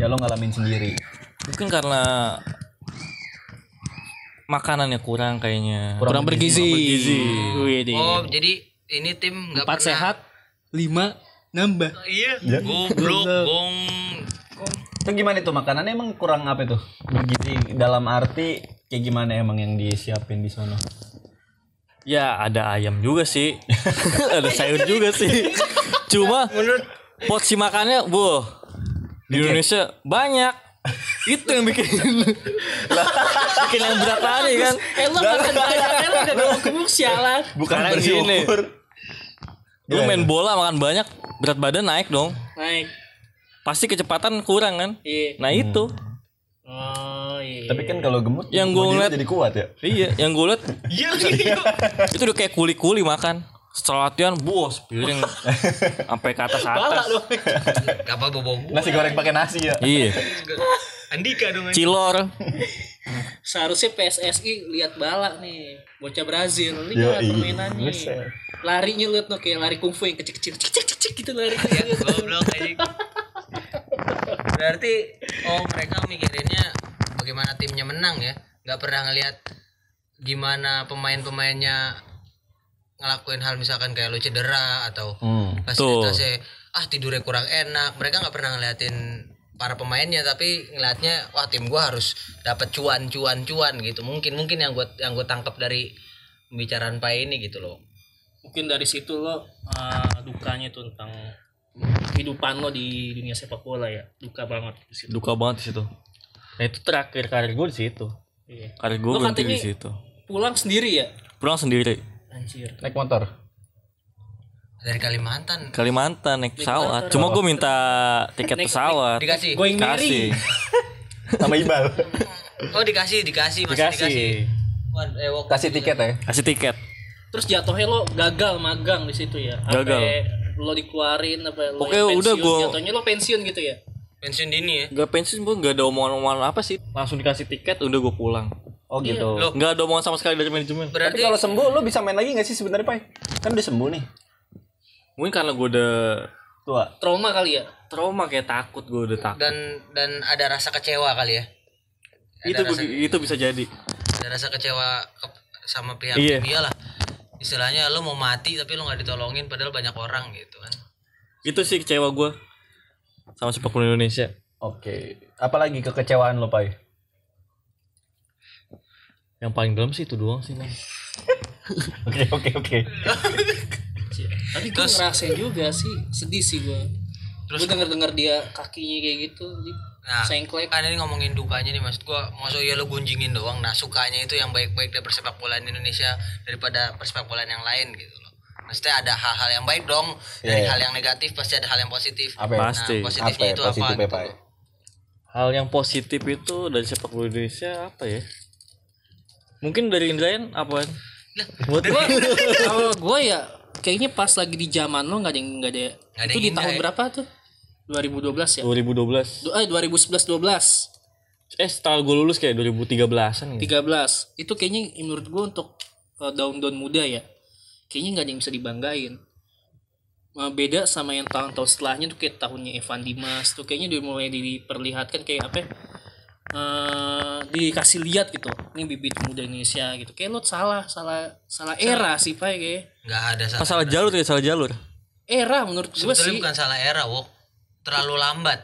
Ya lo ngalamin sendiri. Mungkin karena makanannya kurang kayaknya. Kurang bergizi. bergizi. Wih, deh. Oh, jadi ini tim nggak Empat pernah sehat, lima nambah. Iya. Goblok, gong. Itu gimana tuh makanannya emang kurang apa tuh? Bergizi dalam arti kayak gimana emang yang disiapin di sana? Ya ada ayam juga sih. ada sayur juga sih. Cuma menurut porsi makannya, boh di Indonesia banyak. Itu yang bikin bikin yang berat tadi kan. Eh lo makan banyak, lo udah gemuk-gemuk sialan. Bukan bersyukur. Lu main bola makan banyak, berat badan naik dong. Naik. Pasti kecepatan kurang kan? Iya. Nah itu. Oh iya. Tapi kan kalau gemut Yang bodinya ngeliat- jadi kuat ya. Iya, yang gue liat Iya. itu udah kayak kuli-kuli makan. Setelah latihan, bos, piring sampai ke atas atas. apa bobo. Nasi goreng pakai nasi ya. Iya, Andika dong. cilor. Seharusnya PSSI lihat bala nih. Bocah Brazil. Lihat Yoi. permainannya. Larinya lihat no kayak lari kungfu yang kecil-kecil. Cik, gitu lari. Ya, goblok anjing. Berarti oh mereka mikirinnya bagaimana timnya menang ya. Gak pernah ngelihat gimana pemain-pemainnya ngelakuin hal misalkan kayak lu cedera atau Hmm. fasilitasnya ah tidurnya kurang enak mereka nggak pernah ngeliatin para pemainnya tapi ngeliatnya wah tim gua harus dapat cuan cuan cuan gitu mungkin mungkin yang gue yang gue tangkap dari pembicaraan Pak ini gitu loh Mungkin dari situ lo uh, dukanya tuh tentang kehidupan lo di dunia sepak bola ya. Duka banget di situ. Duka banget di situ. Nah itu terakhir karir gue di situ. Iya. Karir gue berhenti di situ. Pulang sendiri ya? Pulang sendiri. Anjir. Naik motor. dari Kalimantan Kalimantan naik pesawat. Cuma gue minta tiket pesawat. dikasih Going Kasih. Sama Ibal. oh dikasih dikasih masih dikasih, Dikasih. Wah, eh, Kasih tiket ya. Kasih tiket. Terus jatuhnya lo gagal magang di situ ya? Gagal. Lo dikeluarin apa lo Pokoknya yang udah pensiun, gua- jatuhnya lo pensiun gitu ya? pensiun dini ya Gak pensiun gue gak ada omongan-omongan apa sih. Langsung dikasih tiket udah gue pulang. Oh gitu. Loh, Gak ada omongan sama sekali dari manajemen. Tapi berarti kalau sembuh lo bisa main lagi gak sih sebenarnya, Pai? Kan udah sembuh nih. Mungkin karena gue udah Tua. Trauma kali ya? trauma kayak takut gue udah takut. dan dan ada rasa kecewa kali ya ada itu rasa, itu bisa jadi. ada rasa kecewa ke- sama pihak Iya. dia lah istilahnya lo mau mati tapi lo nggak ditolongin padahal banyak orang gitu kan Itu sih kecewa gue sama sepak bola Indonesia. Oke. Apalagi kekecewaan lo, Pai? Yang paling dalam sih itu doang sih man. Oke, oke, oke. Tapi gue ngerasain juga sih, sedih sih gue. Gue denger denger dia kakinya kayak gitu, nah sengklek. kan ini ngomongin dukanya nih maksud gua maksud ya lo gunjingin doang nah sukanya itu yang baik-baik dari persepak bolaan Indonesia daripada persepak bolaan yang lain gitu loh maksudnya ada hal-hal yang baik dong dari Iya. hal yang negatif pasti ada hal yang positif Apa ya? Pasti. nah positifnya Apa ya itu apa positifnya, gitu loh. Hal yang positif itu dari sepak bola Indonesia apa ya? Mungkin dari Indrayan apa? Buat Kalau gue ya kayaknya pas lagi di zaman lo nggak ada yang nggak ada. Nggak ada itu di tahun ya? berapa tuh? 2012 ya? 2012. Du- Eh 2011 12 Eh setelah gue lulus kayak 2013an gitu. 13 itu kayaknya menurut gue untuk uh, daun-daun muda ya kayaknya nggak ada yang bisa dibanggain. Uh, beda sama yang tahun-tahun setelahnya tuh kayak tahunnya Evan Dimas tuh kayaknya udah mulai diperlihatkan kayak apa ya, uh, dikasih lihat gitu ini bibit muda Indonesia gitu. Kayak lo salah salah salah era sih pak kayak. Nggak ada salah Pas salah jalur ya salah jalur. era menurut gue sih. bukan salah era wok terlalu lambat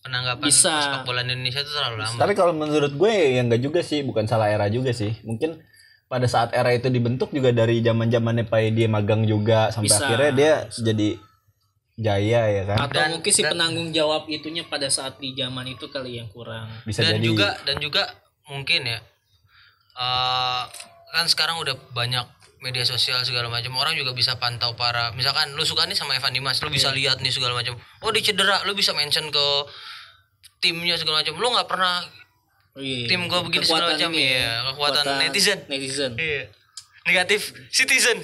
penanggapan Bisa. sepak bola Indonesia itu terlalu lambat Tapi kalau menurut gue ya enggak juga sih, bukan salah era juga sih. Mungkin pada saat era itu dibentuk juga dari zaman zamannya Pai dia magang juga sampai Bisa. akhirnya dia jadi jaya ya kan. atau Dan- mungkin si dan- penanggung jawab itunya pada saat di zaman itu kali yang kurang Bisa dan jadi juga dan juga mungkin ya eh kan sekarang udah banyak media sosial segala macam orang juga bisa pantau para misalkan lu suka nih sama Evan Dimas lu bisa lihat nih segala macam oh dia cedera lu bisa mention ke timnya segala macam lu nggak pernah Oh, iya. tim gua begini segala Kekuatan macam ini ya kekuatan netizen netizen iya negatif citizen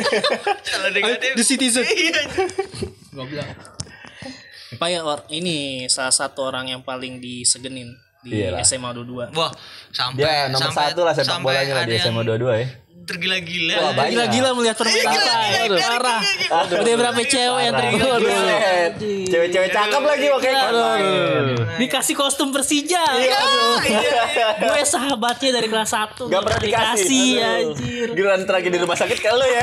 kalau negatif The Citizen. iya bilang. Pak ya or- ini salah satu orang yang paling disegenin di Iyalah. SMA 22. wah sampai Dia nomor sampai- satu lah sepak sampai bolanya lah di SMA 22 ya. Tergila-gila Wah, banyak. Gila-gila melihat permainan Aduh, gila, parah. Udah berapa cewek yang Parah. tergila Buset. Cewek-cewek cakep lagi makanya kan. Dikasih kostum Persija. Iya, aduh. Gue sahabatnya dari kelas 1. Gak pernah dikasih. Anjir. Giliran lagi di rumah sakit kalau ya.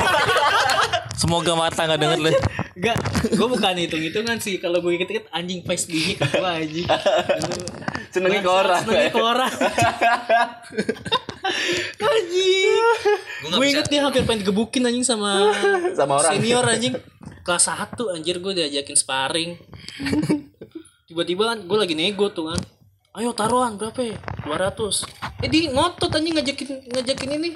Semoga mata nggak denger deh. Enggak, gue bukan hitung-hitungan sih. Kalau gue inget-inget anjing face dingin ke gue anjing. Senengnya ke orang. Senengnya ke orang. anjing. Gue inget dia hampir pengen digebukin anjing sama Sama orang. senior anjing. Kelas 1 anjir gue diajakin sparring. Tiba-tiba kan gue lagi nego tuh kan. Ayo taruhan berapa ya? 200. Eh di ngotot anjing ngajakin ngajakin ini.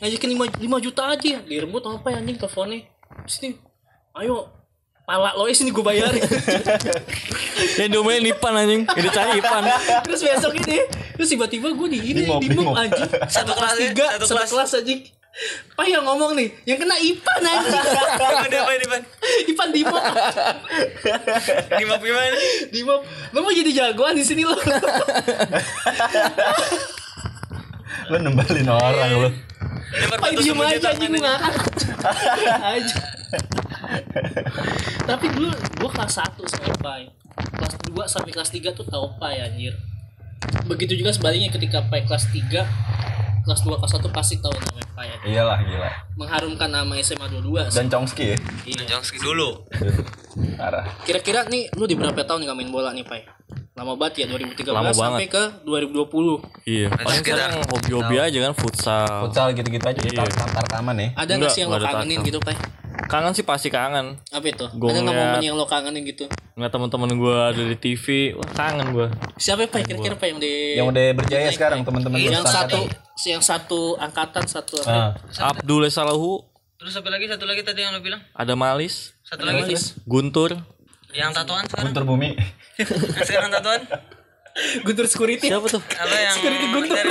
Ngajakin 5, 5 juta aja. Direbut apa ya anjing teleponnya. Sini. Ayo pala lo eh, sini gue bayarin. Yang domain Ipan anjing. Yang dicari Ipan. terus besok ini terus tiba-tiba gue di ini di mob anjing Satu kelas ya? tiga Satu satu kelas. kelas anjing Pak yang ngomong nih yang kena Ipan anjing Gimana apa ini Pan? Ipan di mob Di map gimana? di mob lo mau jadi jagoan di sini lo Lu nembalin orang lu. Dapat Pak diem aja anjing ngakak aja tapi dulu gue kelas 1 sama Pai kelas 2 sampai kelas 3 tuh tau Pai anjir begitu juga sebaliknya ketika Pai kelas 3 kelas 2 kelas 1 pasti tahu namanya Pai anjir. Iyalah gila. mengharumkan nama SMA 22 Dan Chongski ya. Nah, Jongski dulu. Parah. Kira-kira nih lu di berapa tahun nggak main bola nih, Pai? Lama banget ya 2013 Lama sampai ke 2020. Iya. Paling kita- sekarang hobi-hobi aja kan futsal. Futsal gitu-gitu aja kita Iya. antar rekaman ya. Ada nggak Enggak, sih yang lo kangenin gitu, Pai? Kangen sih pasti kangen. Apa itu? Gua ada nggak ngeliat- momen yang lo kangenin gitu? Nggak teman-teman gue ada di TV, wah kangen gue. Siapa ya, Pai? Kira-kira Pai yang di Yang udah berjaya sekarang teman-teman yang satu yang satu angkatan satu apa? Ah, Abdul Salahu, Terus apa lagi? Satu lagi tadi yang lo bilang? ada Malis, Satu lagi. Guntur. Yang tatoan sekarang? Guntur Bumi. Yang sekarang tatoan? Guntur Security. Siapa tuh? Apa yang Security Guntur.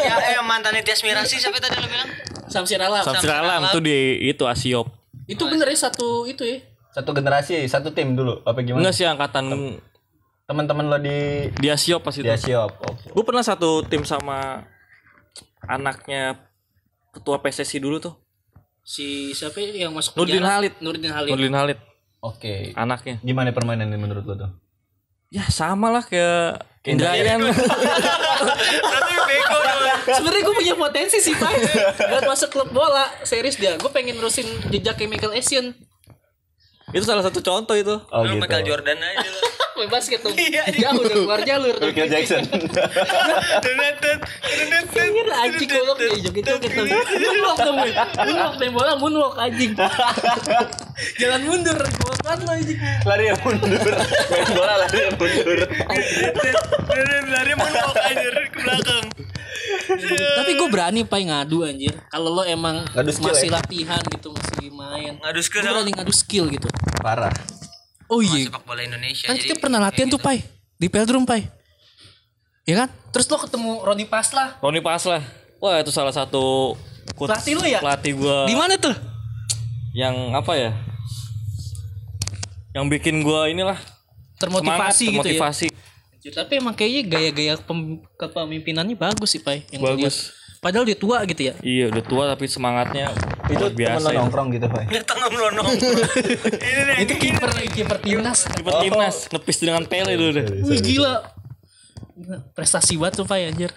Yang, eh, mantannya Tias Mirasi siapa tadi lo bilang? Samsir Alam. Samsir Alam tuh di itu Asiop. Itu bener ya satu itu ya. Satu generasi, satu tim dulu. Apa gimana? Enggak sih angkatan Teman-teman lo di di Asiop pas itu. di Asiop. Oke. Gue pernah satu tim sama anaknya ketua PSSI dulu tuh. Si siapa ya yang masuk Nurdin penjara? Halid. Nurdin Halid. Nurdin Halid Oke. anaknya. Gimana permainan ini menurut lo tuh? Ya sama lah kayak Indrayan. Berarti bego dong. Sebenarnya gue punya potensi sih, Pai. Buat masuk klub bola, serius dia. Gue pengen nerusin jejaknya Michael Essien. Itu salah satu contoh itu. Oh Lu gitu. Michael Jordan aja lu. Main basket tuh. Iya, Jauh udah keluar jalur. Michael Jackson. Anjir anjing golok nih joget-joget tuh. Moonwalk dong, Boy. Moonwalk main bola moonwalk anjing. Jangan mundur, banget lo anjing. lari yang mundur. Main bola lari yang mundur. Lari moonwalk anjir ke belakang. Tapi gue berani pai ngadu anjir. Kalau lo emang masih ya? latihan gitu, masih main. Ngadu skill Gue berani ngadu skill gitu. Parah. Oh iya, sepak bola Indonesia. kan kita pernah latihan tuh pai di Peldrum pai. Ya kan? Terus lo ketemu Roni Pasla. Roni Paslah. Wah itu salah satu coach- Pelatih lu ya? Pelatih gua Di mana tuh? yang apa ya? Yang bikin gua inilah Termotivasi semangat, gitu ya. termotivasi. Tapi emang kayaknya gaya-gaya pem- kepemimpinannya bagus sih pai. Yang Bagus. lihat. Padahal dia tua gitu ya. Iya udah tua tapi semangatnya Itu temen biasa. lo ya. nongkrong gitu, Pak. tengah melonong. Ini nih. Itu kiper kiper timnas. Kiper timnas nepis dengan Pele dulu deh. Wih gila. Gila, Prestasi banget tuh pai anjir.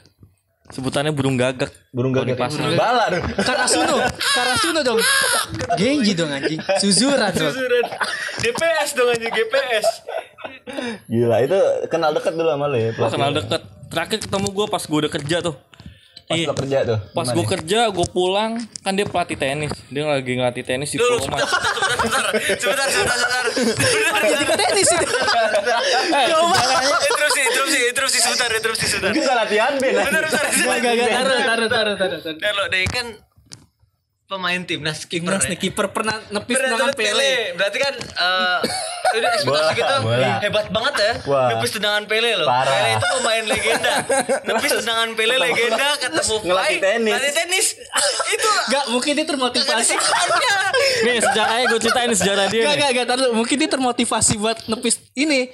Sebutannya burung gagak. Burung gagak. Paslah. Bala dong. Karasuno, Karasuno dong. Genji dong anjing. Suzuran dong. GPS dong anjir GPS. Gila, itu kenal deket dulu sama lo ya. Kenal lo. deket. Terakhir ketemu gua pas gua udah kerja tuh. Pas lo kerja tuh. Pas gimana? gua kerja, gua pulang, kan dia pelatih tenis. Dia lagi ngelatih tenis di Pulau Mas. sebentar, sebentar, sebentar, sebentar, sebentar. Jadi ke tenis itu. Interupsi, interupsi, interupsi sebentar, interupsi sebentar. Itu gak latihan Ben. Bentar, bentar, gak taruh taruh taruh taruh. taruh. Kalau deh kan pemain timnas kiper. Timnas nih kiper pernah nepis tuh Pele. Berarti kan eh udah ekspektasi kita bola. hebat banget ya. Wah. Nepis tendangan Pele loh. Parah. Pele itu pemain legenda. Nepis tendangan Pele legenda ketemu Ngelatih tenis. Ngelatih tenis. itu Gak mungkin dia termotivasi. Nih sejarahnya gue ceritain sejarah dia Gak nih. gak gak tar dulu. Mungkin dia termotivasi buat nepis ini.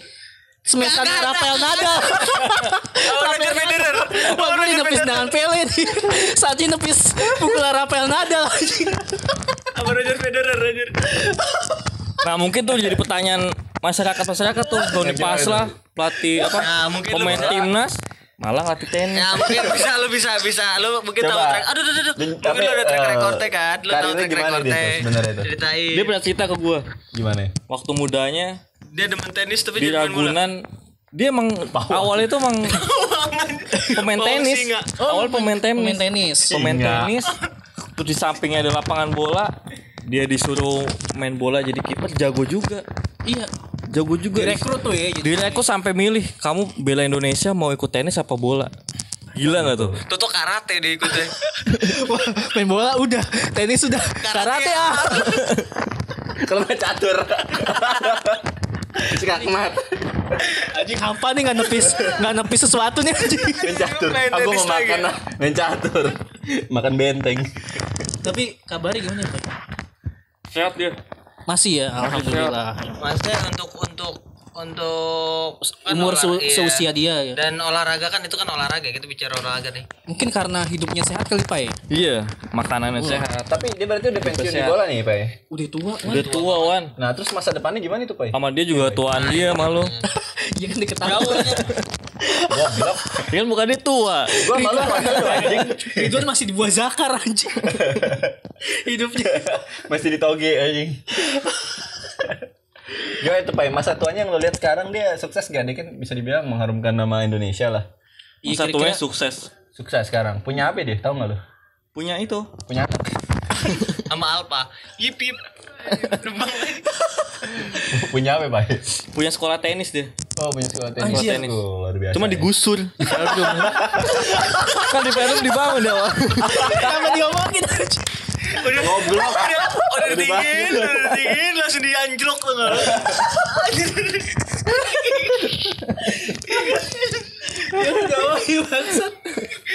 Gak, Rafael. Nadal. Roger Federer. Wah gue nepis dengan Pele nih. Saat ini nepis pukulan Rafael Nadal. Sama Roger Federer, Roger. Nah mungkin tuh jadi pertanyaan masyarakat masyarakat tuh Doni Pasla pelatih apa Nah, mungkin pemain timnas malah latih tenis. Ya mungkin bisa lu bisa bisa lu mungkin tahu Coba. track. Aduh aduh aduh. Mungkin tapi, lu ada track eh, recordnya kan. Lu tahu track recordnya. Ceritain. Dia pernah cerita ke gue Gimana ya? waktu mudanya Dia demen tenis tapi di jadi main bola. Ragunan dia emang awalnya itu emang pemain tenis. singa. Awal pemain tenis. Pemain tenis. Pemain tenis. Terus di sampingnya ada lapangan bola. Dia disuruh main bola jadi kiper jago juga. Iya. Jago juga. Direkrut tuh ya. Jadi. Direkrut sampai milih kamu bela Indonesia mau ikut tenis apa bola. Gila nggak tuh? Toto karate dia ikutnya. Wah, main bola udah, tenis sudah, karate ah. Kalau nggak catur. Skakmat. Anjing hampa nih nggak nepis, nggak nepis sesuatu nih anjing. Main catur. Main Aku mau makan lah. Main catur. Makan benteng. Tapi kabarnya gimana Pak? Sehat dia. Masih ya, alhamdulillah. Maksudnya untuk untuk untuk kan Umur iya. seusia dia ya. Dan olahraga kan itu kan olahraga kita bicara olahraga nih. Mungkin karena hidupnya sehat kali Pak ya. Iya, makanannya sehat. Tapi dia berarti udah pensiun di bola nih, Pak. ya? Udah tua, Udah tua Wan. Nah, terus masa depannya gimana itu, Pak? Sama dia juga tuaan dia malu. Iya kan diketahui. Goblok. Dia kan bukan dia tua. Gua malu anjing. Ridwan masih di buah zakar anjing. Hidupnya. Masih di toge anjing. Gimana itu, Pak? Masa tuanya yang lo lihat sekarang dia sukses gak? Dia kan bisa dibilang mengharumkan nama Indonesia lah. Iya, Satunya kira-kira- sukses. Sukses sekarang. Punya apa dia? Tahu nggak lo? Punya itu. Punya apa? Sama Alpa. Yip yip. Punya apa, Pak? Punya sekolah tenis dia. Oh, punya sekolah tenis. Anjir. Tenis. Oh, luar biasa. Cuma ya. digusur. kan di Perum dibangun dia. Wan. Kenapa diomongin? Udah Goblok. Udah udah Udah dingin, udah dingin langsung dianjlok tuh enggak. Jauh bangsat.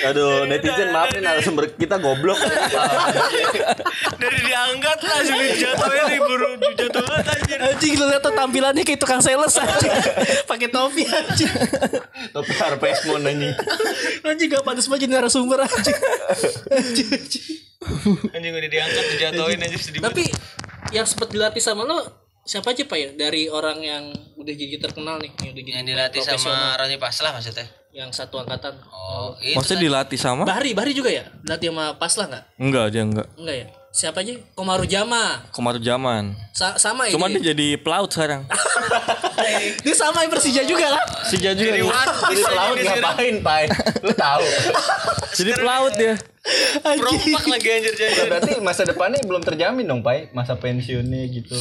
Aduh, netizen maaf nih narasumber kita goblok. Dari diangkat langsung dijatuhin nih buru jatuh banget anjir. Anjing lu lihat tuh tampilannya kayak tukang sales anjing. Pakai topi anjing. Tapi Harvest Moon anjing. Anjing gak pantas banget jadi narasumber anjing. Anjing, udah diangkat dijatuhin anjir sedih. banget. Tapi yang sempat dilatih sama lo siapa aja pak ya dari orang yang udah jadi terkenal nih yang udah jadi yang dilatih sama Roni Paslah maksudnya. yang satu angkatan Oh, itu Maksudnya dilatih sama? Bahri Bahri juga ya dilatih sama Paslah nggak Enggak, dia enggak. enggak ya siapa aja Komaru Jama Komaru zaman. Sa- sama ya Cuma dia, jadi pelaut sekarang. dia sama yang Persija juga kan Sija juga dia. Jadi pelaut ngapain, Pai? Lu tahu. Jadi pelaut dia. Perompak lagi anjir anjir. berarti masa depannya belum terjamin dong, Pai. Masa pensiunnya gitu.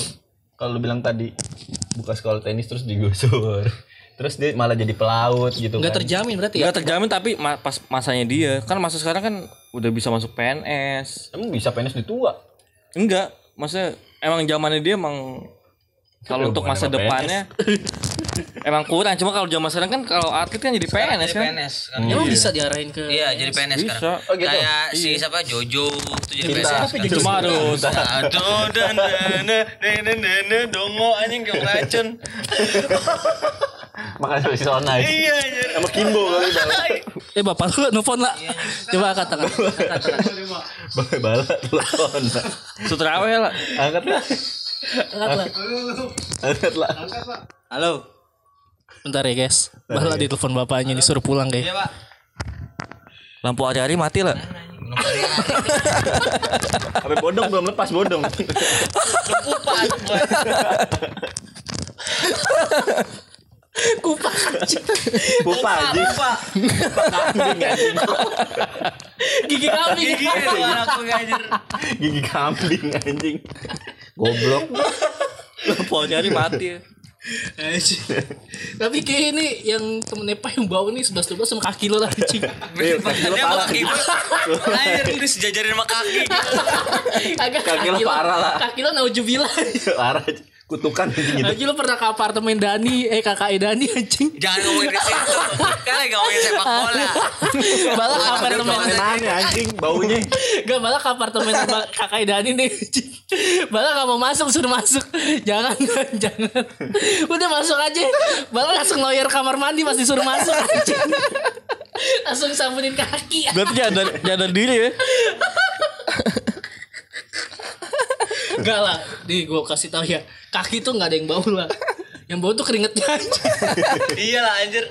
Kalau lu bilang tadi buka sekolah tenis terus digusur. Terus dia malah jadi pelaut gitu nggak kan. terjamin berarti ya terjamin tapi ma- pas masanya dia. Kan masa sekarang kan udah bisa masuk PNS. Emang bisa PNS di tua? Enggak, maksudnya emang zamannya dia emang kalau untuk masa depannya emang kurang. Cuma kalau zaman sekarang kan kalau atlet kan jadi PNS Jadi kan. PNS kan. emang bisa diarahin ke Iya, jadi PNS Bisa. sekarang. Oh, gitu? Kayak si siapa Jojo tuh jadi. PNS. Cuma harus Aduh dan dan dan dan dan dongo anjing kayak racun. Makanya si Sona. Iya. Sama Kimbo kali eh bapak lu nelfon lah coba angkat tangan angkat tangan Bala telepon. sutrawe lah. Angkat lah. angkat lah Angkat lah. halo bentar ya guys Bala di telepon bapaknya disuruh pulang Iya, kayak Pak. Lampu hari-hari mati lah. Sampai bodong belum lepas bodong. Anjing. Pupa. Kambing anjing. gigi kambing Gigi anakku anjir. Gigi kambing anjing. Goblok. Lampu hari-hari mati. Tapi kayak ini yang temen Nepa yang bau nih 11 12 sama kaki lo lah anjing. Bahannya sama kaki gue. Anjir lu disejajarin sama kaki. Agak Kaki lo parah lah. Kaki lo naujubillah. Parah kutukan gitu. Anjing lo pernah ke apartemen Dani, eh kakak Dani anjing. Jangan ngomongin ke situ. Kan lagi ngomongin sepak bola. Malah ke apartemen Mana anjing baunya. Gak malah ke apartemen sama kakak Dani nih. Malah gak mau masuk suruh masuk Jangan jangan Udah masuk aja Malah langsung lawyer kamar mandi pas disuruh masuk anjing. Langsung sambunin kaki Berarti jangan jangan diri ya. Enggak lah Nih gue kasih tau ya Kaki tuh gak ada yang bau lah Yang bau tuh keringetnya aja Iya lah anjir.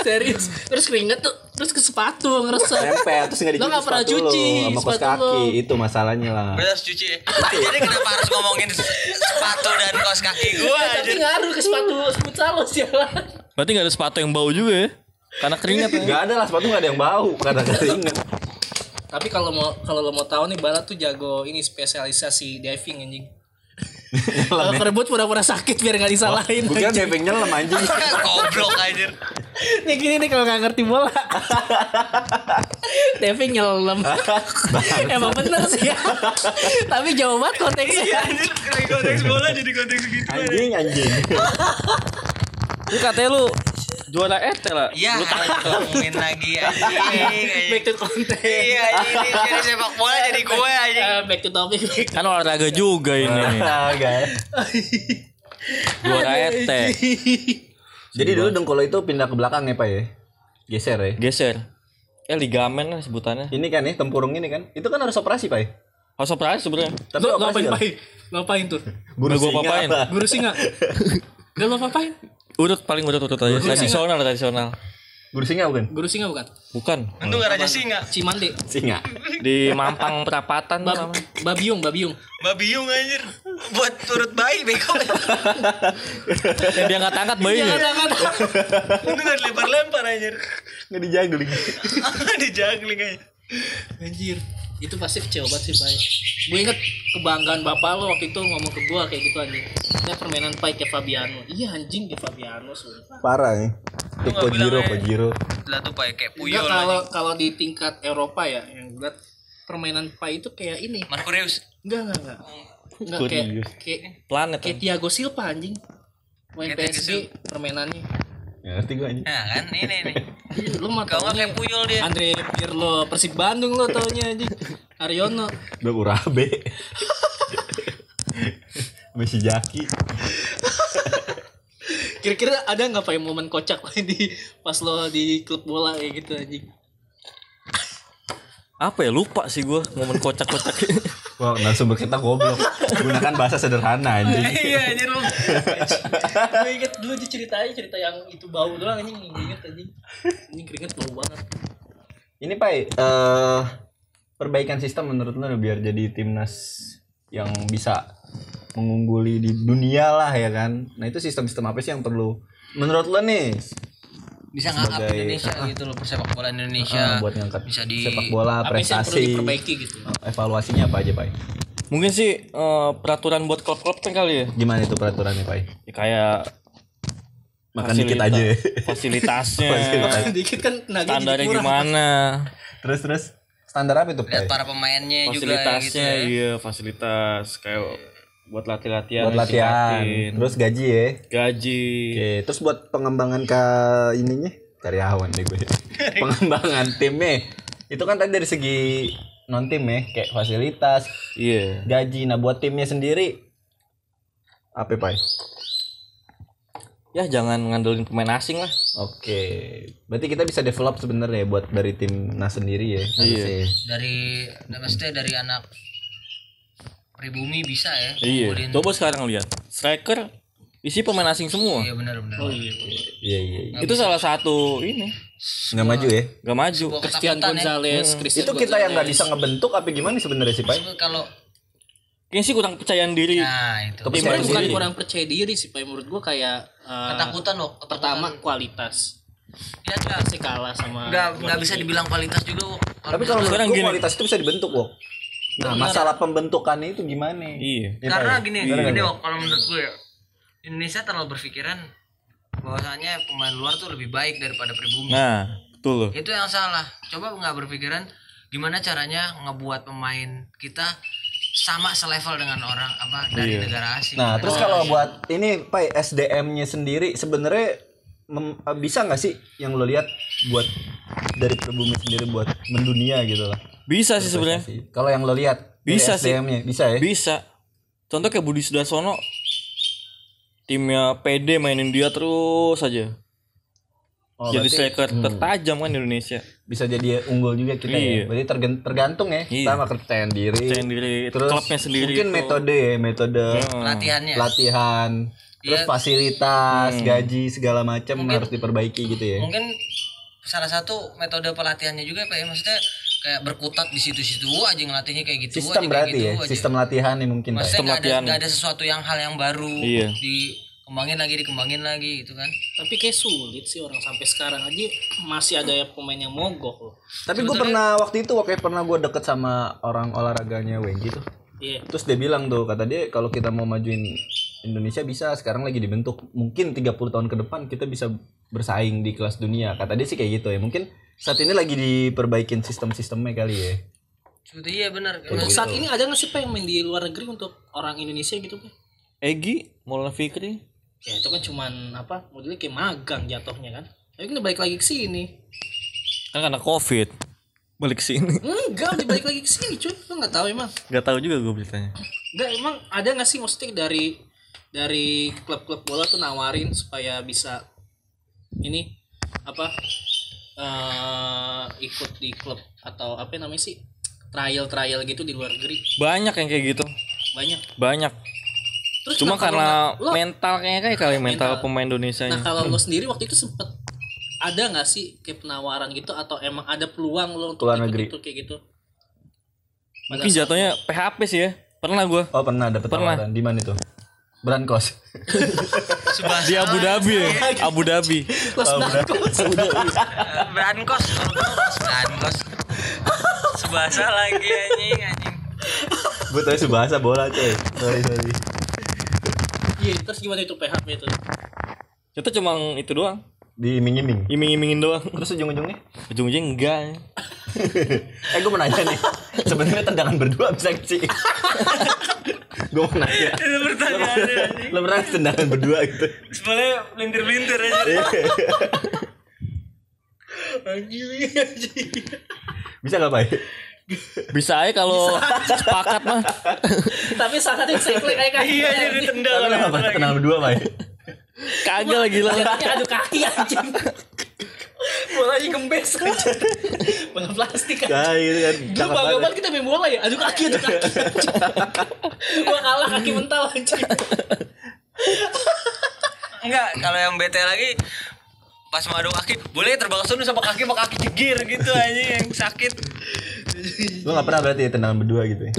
Serius Terus keringet tuh Terus ke sepatu ngeresep Nempel terus enggak Lo dicuci nggak pernah sepatu lo cuci sama kos sepatu kaki. lo. Itu masalahnya lah. Berarti harus cuci ya. Jadi kenapa harus ngomongin sepatu dan kaos kaki gue Ya, Tapi anjir. ngaruh ke sepatu futsal lo sialan Berarti nggak ada sepatu yang bau juga ya. Karena keringat ya. Enggak ada lah sepatu enggak ada yang bau karena keringet. Tapi kalau mau kalau lo mau tahu nih Barat tuh jago ini spesialisasi diving anjing. Kalau kerebut pura-pura sakit biar nggak disalahin. Kira anjing. diving nyelam anjing. Goblok anjir. Nih gini nih kalau nggak ngerti bola. diving nyelam. Emang bener sih ya. Tapi jauh banget konteksnya. Anjir, lagi konteks bola jadi konteks gitu. Anjing anjing. Lu katanya lu juara ET lah. Iya, ngomongin lagi anjing. Back to konten. Iya, ini jadi sepak bola jadi gue anjing. Eh, back to topic. Back to Kan olahraga juga ini. Agak. Juara ET. Jadi dulu dengkul itu pindah ke belakang ya Pak ya? Geser ya? Geser. Eh ligamen lah sebutannya. Ini kan ya tempurung ini kan? Itu kan harus operasi Pak ya? Harus operasi sebenarnya. Tapi ngapain pain? Ngapain tuh? Guru singa? Guru singa. Gak lo apa-apain? Urut paling urut urut aja. Tradisional tradisional. Guru singa bukan? Guru singa bukan? Bukan. Untung gak raja singa. Cimande. Singa. Di Mampang Perapatan Bab, namanya. babiung, babiung. Babiung anjir. Buat turut bayi bego. Yang dia nggak angkat bayinya. Jangan, jangan. Untung gak dilempar-lempar anjir. Nggak dijagling. Dijagling aja. Anjir, itu pasti kecewa banget sih, Pak. Gue inget kebanggaan bapak lo waktu itu ngomong ke gue kayak gitu anjing. Ini permainan Pai kayak Fabiano. Iya anjing kayak Fabiano sumpah. Parah ya. Itu ya? Pojiro. Lah tuh pakai kayak Enggak puyol kalau anjing. kalau di tingkat Eropa ya yang gue liat permainan Pai itu kayak ini. Markureus. Enggak, enggak, enggak. Enggak kayak Kurius. kayak Planet. kayak Thiago Silva anjing. Main PSG permainannya. Ya, ngerti gue anjing. Nah kan ini nih. Lu mah kayak puyol dia. Andre Pirlo Persib Bandung lo taunya anjing. Aryono. Udah urabe. Messi Jaki. Kira-kira ada nggak pak yang momen kocak di pas lo di klub bola kayak gitu anjing? Apa ya lupa sih gue momen kocak-kocak. Wah, narasumber kita goblok. Gunakan bahasa sederhana anjing. Iya anjir lu. gue inget dulu dia ceritanya cerita yang itu bau doang anjing gue inget anjing. Ini keringet bau banget. Ini Pak, eh perbaikan sistem menurut lo biar jadi timnas yang bisa mengungguli di dunia lah ya kan. Nah, itu sistem-sistem apa sih yang perlu menurut lo nih Bisa ngangkat Sebagai- Indonesia gitu loh persepak bola Indonesia. eh, buat ngangkat Bisa di sepak bola prestasi diperbaiki gitu? evaluasinya apa aja Pak? Mungkin sih eh, peraturan buat klub-klub kan kali ya. Gimana itu peraturannya Pak? Ya, Kayak Makan dikit aja. ya. Fasilitasnya. Fasilitas. Dikit kan tenaga jadi Standarnya gimana? terus terus standar apa itu lihat Pak? para pemainnya juga gitu Fasilitasnya ya. iya fasilitas kayak buat latih-latihan. Buat latihan, terus gaji ya. gaji. Oke, terus buat pengembangan ke ininya karyawan deh gue. pengembangan timnya. Itu kan tadi dari segi non tim ya, kayak fasilitas, Iya. gaji. Nah, buat timnya sendiri apa, Pak? Ya jangan ngandelin pemain asing lah. Oke. Berarti kita bisa develop sebenarnya buat dari timnas sendiri ya. harusnya. Dari nah, maksudnya dari anak pribumi bisa ya. Iya. Coba sekarang lihat. Striker isi pemain asing semua. Iya benar benar. Oh iya. Iya, iya, iya. Itu salah satu ini Nggak maju ya. gak maju. Christian ketakutan ya. Gonzalez, Christian Itu kita yang nggak bisa ngebentuk apa gimana sebenarnya sih, Pak? Kalau Kayaknya sih kurang percayaan diri. nah itu. Kepercayaan bukan diri. kurang percaya diri sih, Pak. Menurut gua kayak eh, Ketakutan loh. pertama kualitas. Ya enggak Pasti kalah sama enggak enggak bisa dibilang kualitas juga kok. Tapi kalau menurut Sekarang gini. kualitas itu bisa dibentuk, Wok. Nah, masalah pembentukannya itu gimana? Iya. Ya, Pak, karena ya? gini Bener gini kok kalau menurut gue ya Indonesia terlalu berpikiran bahwasanya pemain luar tuh lebih baik daripada pribumi. Nah, betul loh. Itu yang salah. Coba nggak berpikiran gimana caranya ngebuat pemain kita sama selevel dengan orang apa dari negara asing. Nah, terus kalau buat ini Pak SDM-nya sendiri sebenarnya mem- bisa nggak sih yang lo lihat buat dari pribumi sendiri buat mendunia gitu lah. Bisa sih sebenarnya. Kalau yang lo lihat Bisa sih. Bisa ya. Bisa. Contoh kayak Budi Sudarsono timnya PD mainin dia terus aja. Oh, Jadi striker tertajam kan Indonesia. bisa jadi unggul juga kita Iya. ya. Berarti tergantung ya. Iya. Sama kepercayaan diri. Percaya diri, Terus klubnya sendiri. mungkin itu. metode ya, metode Pelatihannya. latihan, terus Iya. fasilitas, Hmm. gaji segala macam harus diperbaiki gitu ya. Mungkin salah satu metode pelatihannya juga Pak ya maksudnya kayak berkutat di situ-situ aja ngelatihnya kayak gitu Sistem aja, berarti kayak ya, gitu aja. sistem latihan nih mungkin. Maksudnya nggak ada, latihan. nggak ada sesuatu yang hal yang baru Iya. dikembangin lagi dikembangin lagi gitu kan Tapi kayak sulit sih orang sampai sekarang aja masih ada pemain yang mogok loh. Tapi gue pernah waktu itu waktu pernah gue deket sama orang olahraganya Wengki tuh. Iya. Terus dia bilang tuh kata dia kalau kita mau majuin Indonesia bisa sekarang lagi dibentuk mungkin 30 tahun ke depan kita bisa bersaing di kelas dunia. Kata dia sih kayak gitu ya. Mungkin saat ini lagi diperbaikin sistem-sistemnya kali ya. Seperti iya benar Untuk saat ini ada nggak sih pak yang main di luar negeri untuk orang Indonesia gitu pak? Egi, Maulana Fikri. Ya itu kan cuman apa modelnya kayak magang jatuhnya kan. Tapi kan balik lagi ke sini. Kan karena Covid. Balik sini. Enggak, udah balik lagi ke sini cuy. Lu nggak tahu emang. Gak tahu juga gue beritanya. Enggak emang ada nggak sih maksudnya dari dari klub-klub bola tuh nawarin supaya bisa ini apa eh ikut di klub atau apa namanya sih trial trial gitu di luar negeri Banyak yang kayak gitu. banyak. Banyak. Terus Cuma karena lu- mental kayaknya kayak kali mental, Mental. pemain Indonesia Nah kalau lo sendiri waktu itu sempet ada nggak sih kayak penawaran gitu atau emang ada peluang lo untuk Luar negeri. itu kayak gitu? Mungkin jatuhnya PHP sih ya. Pernah gue. Oh pernah dapet Pernah. tawaran di mana tuh? Brankos. Di Abu Dhabi ya. Abu Dhabi. Plus Blankos. Brankos Brankos sebahasa lagi anjing anjing Gue tau sebahasa bola coy. Sorry sorry. Iya terus gimana itu PHP itu? Itu cuma itu doang. Diiming-iming. Iming-imingin doang. Terus ujung-ujungnya? Ujung-ujungnya enggak. Eh gue mau nanya nih. Sebenarnya tendangan berdua bisa sih? gue mau nanya. itu pertanyaannya Lo pernah tendangan berdua gitu? sebenarnya lintir-lintir aja Bisa gak Pak? Bisa aja kalau sepakat mah. Tapi sangat yang saya kayak kayak iya jadi tendang Tapi kenapa tendangan berdua Pak? Kagak lagi lah. Adu kaki anjing. Bolanya gembes aja. Bola plastik kan. Kayak gitu kan. Dulu Cakep bangga banget. banget kita main bola ya, adu kaki, adu kaki. Gua kalah kaki mental anjing. enggak kalau yang bete lagi pas mau adu kaki boleh terbang ke sana sama kaki sama kaki jegir gitu aja yang sakit Lo gak pernah berarti ya tendangan berdua gitu ya?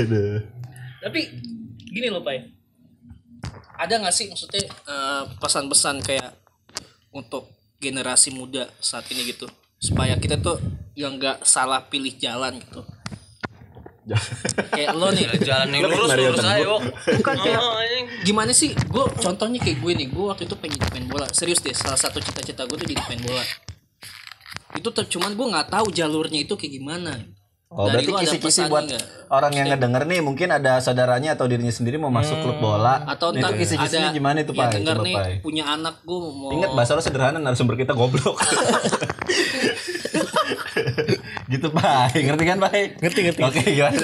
Aduh. Tapi gini loh, Pai. Ada nggak sih maksudnya eh, pesan-pesan kayak untuk generasi muda saat ini gitu? Supaya kita tuh yang nggak salah pilih jalan gitu. Kayak lo nih. Jalan yang lurus lurus aja. Bukan kayak- Oh, gimana sih? Gue contohnya kayak gue nih gue waktu itu pengen jadi main bola. Serius deh salah satu cita-cita gue tuh jadi main bola. Itu tuh cuman gue nggak tahu jalurnya itu kayak gimana Oh Dari berarti kisi-kisi buat nggak? orang yang ngedenger nih mungkin ada saudaranya atau dirinya sendiri mau masuk klub bola. atau Nah, ntar itu kisi-kisinya ada gimana itu yang Pak? denger Coba nih Pak. punya anak gue mau Ingat bahasa lo sederhana narasumber kita goblok. gitu Pak, ngerti kan Pak? Ngerti ngerti. Oke gimana?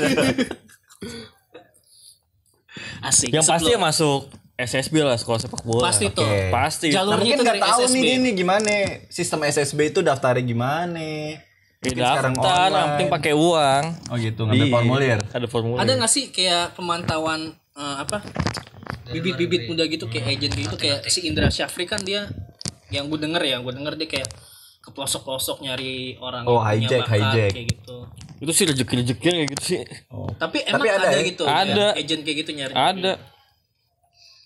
asik Yang pasti ya sebelum- masuk SSB lah sekolah sepak bola. pasti tuh Oke. Pasti. Jalur- Nah, Alurnya mungkin itu nggak tahu SSB. nih ini gimana sistem SSB itu daftarnya gimana? Beda yang online. penting pakai uang. Oh gitu ngambil Iya, formulir. Ada formulir. ada nggak sih kayak pemantauan eh, apa bibit-bibit muda gitu kayak agent gitu kayak si Indra Syafri kan dia yang gue denger ya gue denger dia kayak ke pelosok-pelosok nyari orang Oh, yang punya hijack, bakat, hijack. kayak gitu Itu sih rezeki-rezeki kayak gitu sih. Oh. tapi emang ada ada, ya? gitu Ada. ya, agent kayak gitu nyari Ada.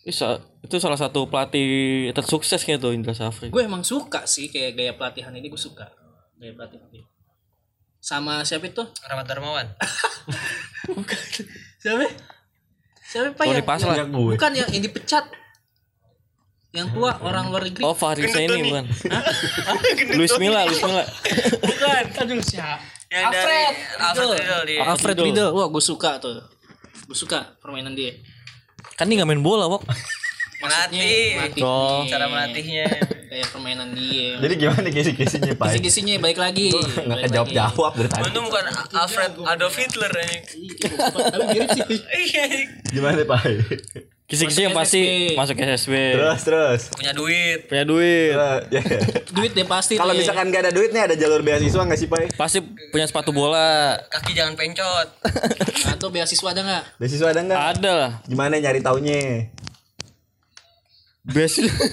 Bisa itu salah satu pelatih tersukses kayak tuh Indra Safri. gue emang suka sih kayak gaya pelatihan ini gue suka gaya pelatihan ini sama siapa itu? Rahmat Darmawan. Siapa? Siapa pak Tony yang, Pasla. Yang gue. bukan yang, yang dipecat. Yang tua orang luar negeri. Oh Fahri ini bukan? Luis Milla Luis Milla. Bukan. Aduh siapa? Yang Alfred Alfred dia Alfred. Riedel. Wah gue suka tuh. Gue suka permainan dia. Kan dia gak main bola Wok melatih melatih Oh. cara melatihnya kayak permainan dia Jadi gimana kisi-kisinya Pak? kisi-kisinya balik lagi Nggak Balik kejawab-jawab dari tadi. untung bukan Alfred Adolf Hitler lagi. tapi mirip sih. Gimana Pak? Kisi-kisi yang pasti SSB. masuk SSB Terus terus. punya duit Punya duit Eh, ya. duit deh pasti Kalau misalkan gak ada duitnya ada jalur beasiswa nggak sih Pak? Pasti punya sepatu bola kaki jangan pencot atau beasiswa ada nggak Beasiswa ada nggak? Ada lah Gimana nyari taunya? Beasiswa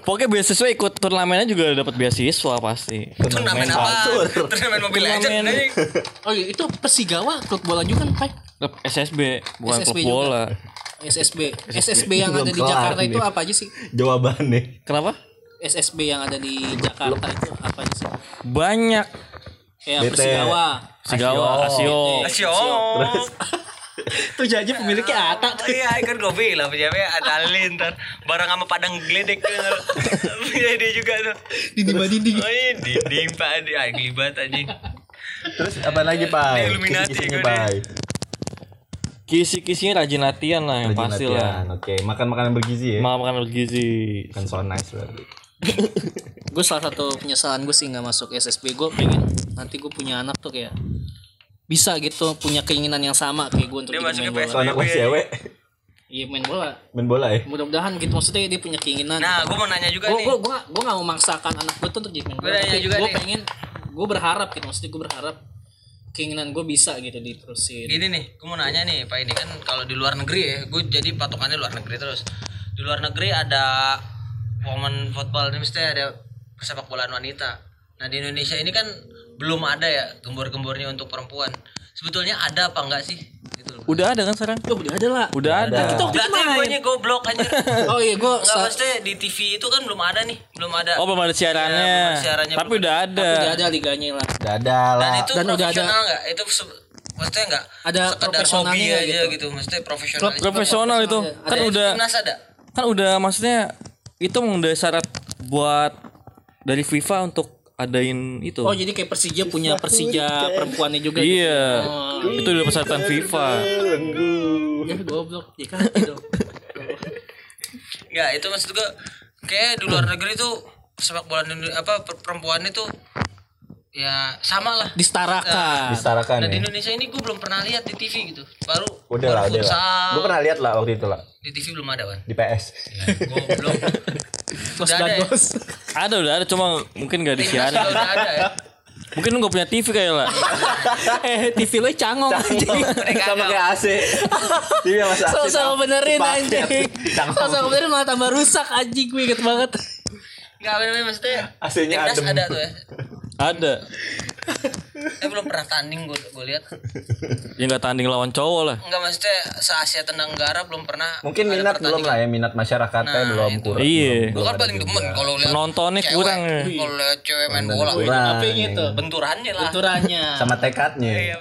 Pokoknya beasiswa ikut turnamennya juga dapat beasiswa pasti. turnamen apa catur. turnamen Mobile Legends Turnamen. oh iya itu Persigawa klub bola juga kan Pak Klub SSB bukan SSB klub juga. bola. SSB SSB yang ada di Jakarta nih. itu apa aja sih Jawabannya. Kenapa? SSB yang ada di Jakarta itu apa aja sih Banyak. kayak BT. Persigawa Sigawa, Asio. Asio tuh jadi pemiliknya Ata tuh Iya kan gue bilang siapa ya Atalin ntar Barang sama padang geledek Punya dia juga tuh dinding dinding Oh iya dinding pak Aduh, ah, Gelibat anjing Terus apa lagi Pak? Ini Illuminati Kisi-kisinya gue Pak. Kisi-kisinya rajin latihan lah yang pasti lah. Oke, makan makanan bergizi ya. Makan bergizi. Kan so nice berarti. gue salah satu penyesalan gue sih nggak masuk SSB gue pengen nanti gue punya anak tuh kayak bisa gitu punya keinginan yang sama kayak gue untuk Dia masuk main ke bola. anak masih cewek iya main bola. Main bola ya. mudah-mudahan gitu maksudnya dia punya keinginan. Nah gue mau nanya juga gue nih. gue gue gue gak mau memaksakan anak gue tuh untuk jadi main Gua bola. nanya tapi juga gue nih. pengen gue berharap gitu maksudnya gue berharap keinginan gue bisa gitu diterusin. Gini nih gue mau nanya nih Pak ini kan kalau di luar negeri ya Gue jadi patokannya luar negeri terus. Di luar negeri ada Women football ini mesti ada sepak bolaan wanita. Nah di Indonesia ini kan belum ada ya gembor-gembornya untuk perempuan Sebetulnya ada apa enggak sih? Gitu loh. Udah ada kan sekarang? Oh, udah ada lah Udah ada. kita waktu itu Berarti gue goblok aja oh iya gue Enggak maksudnya di TV itu kan belum ada nih Belum ada Oh belum ada siarannya. Iya, belum ada siarannya, Tapi belum udah ada. udah ada liganya lah Udah ada Dan lah. itu Dan udah ada- profesional nggak? Itu maksudnya nggak Ada sekedar hobi nggak aja gitu? gitu. Maksudnya profesional. Profesional itu. Ada Kan ada udah timnas ada. kan udah maksudnya itu udah syarat buat dari FIFA untuk adain itu. oh jadi kayak Persija punya Persija perempuannya juga gitu. iya. Oh, Itu udah persyaratan FIFA. ya goblok ya kan gitu Nggak itu maksud gua kayak di luar negeri tuh sepak bola apa per- perempuan itu ya sama lah. disetarakan Disetarakan Nah di ya. Indonesia ini gue belum pernah lihat di TV gitu. Baru Udah lah, udah lah. Gue pernah lihat lah waktu itu lah Di TV belum ada kan? di PS. Ya, goblok. Bos Udah ada ya? Ada udah ada cuma mungkin gak disiarin. juga udah ada ya. Mungkin lu gak punya TV kayak lah. eh TV lo cangong anjing Sama kayak AC. TV yang masih AC. sama-sama benerin anjing Canggung. sama-sama benerin malah tambah rusak anjing gue inget banget Enggak benar maksudnya. AC-nya adem. ada tuh ya. Ada. Eh belum pernah tanding gue gue lihat. Ya nggak tanding lawan cowok lah. Enggak maksudnya se Asia Tenggara belum pernah. Mungkin minat belum lah ya minat masyarakatnya Nah, belum itu. kurang. Iya. Gue kan paling demen kalau lihat Penontonnya cewek. kurang ya. Kalau lihat cewek main bola, Kurang. apa yang itu benturannya lah. benturannya Sama tekadnya. Iya.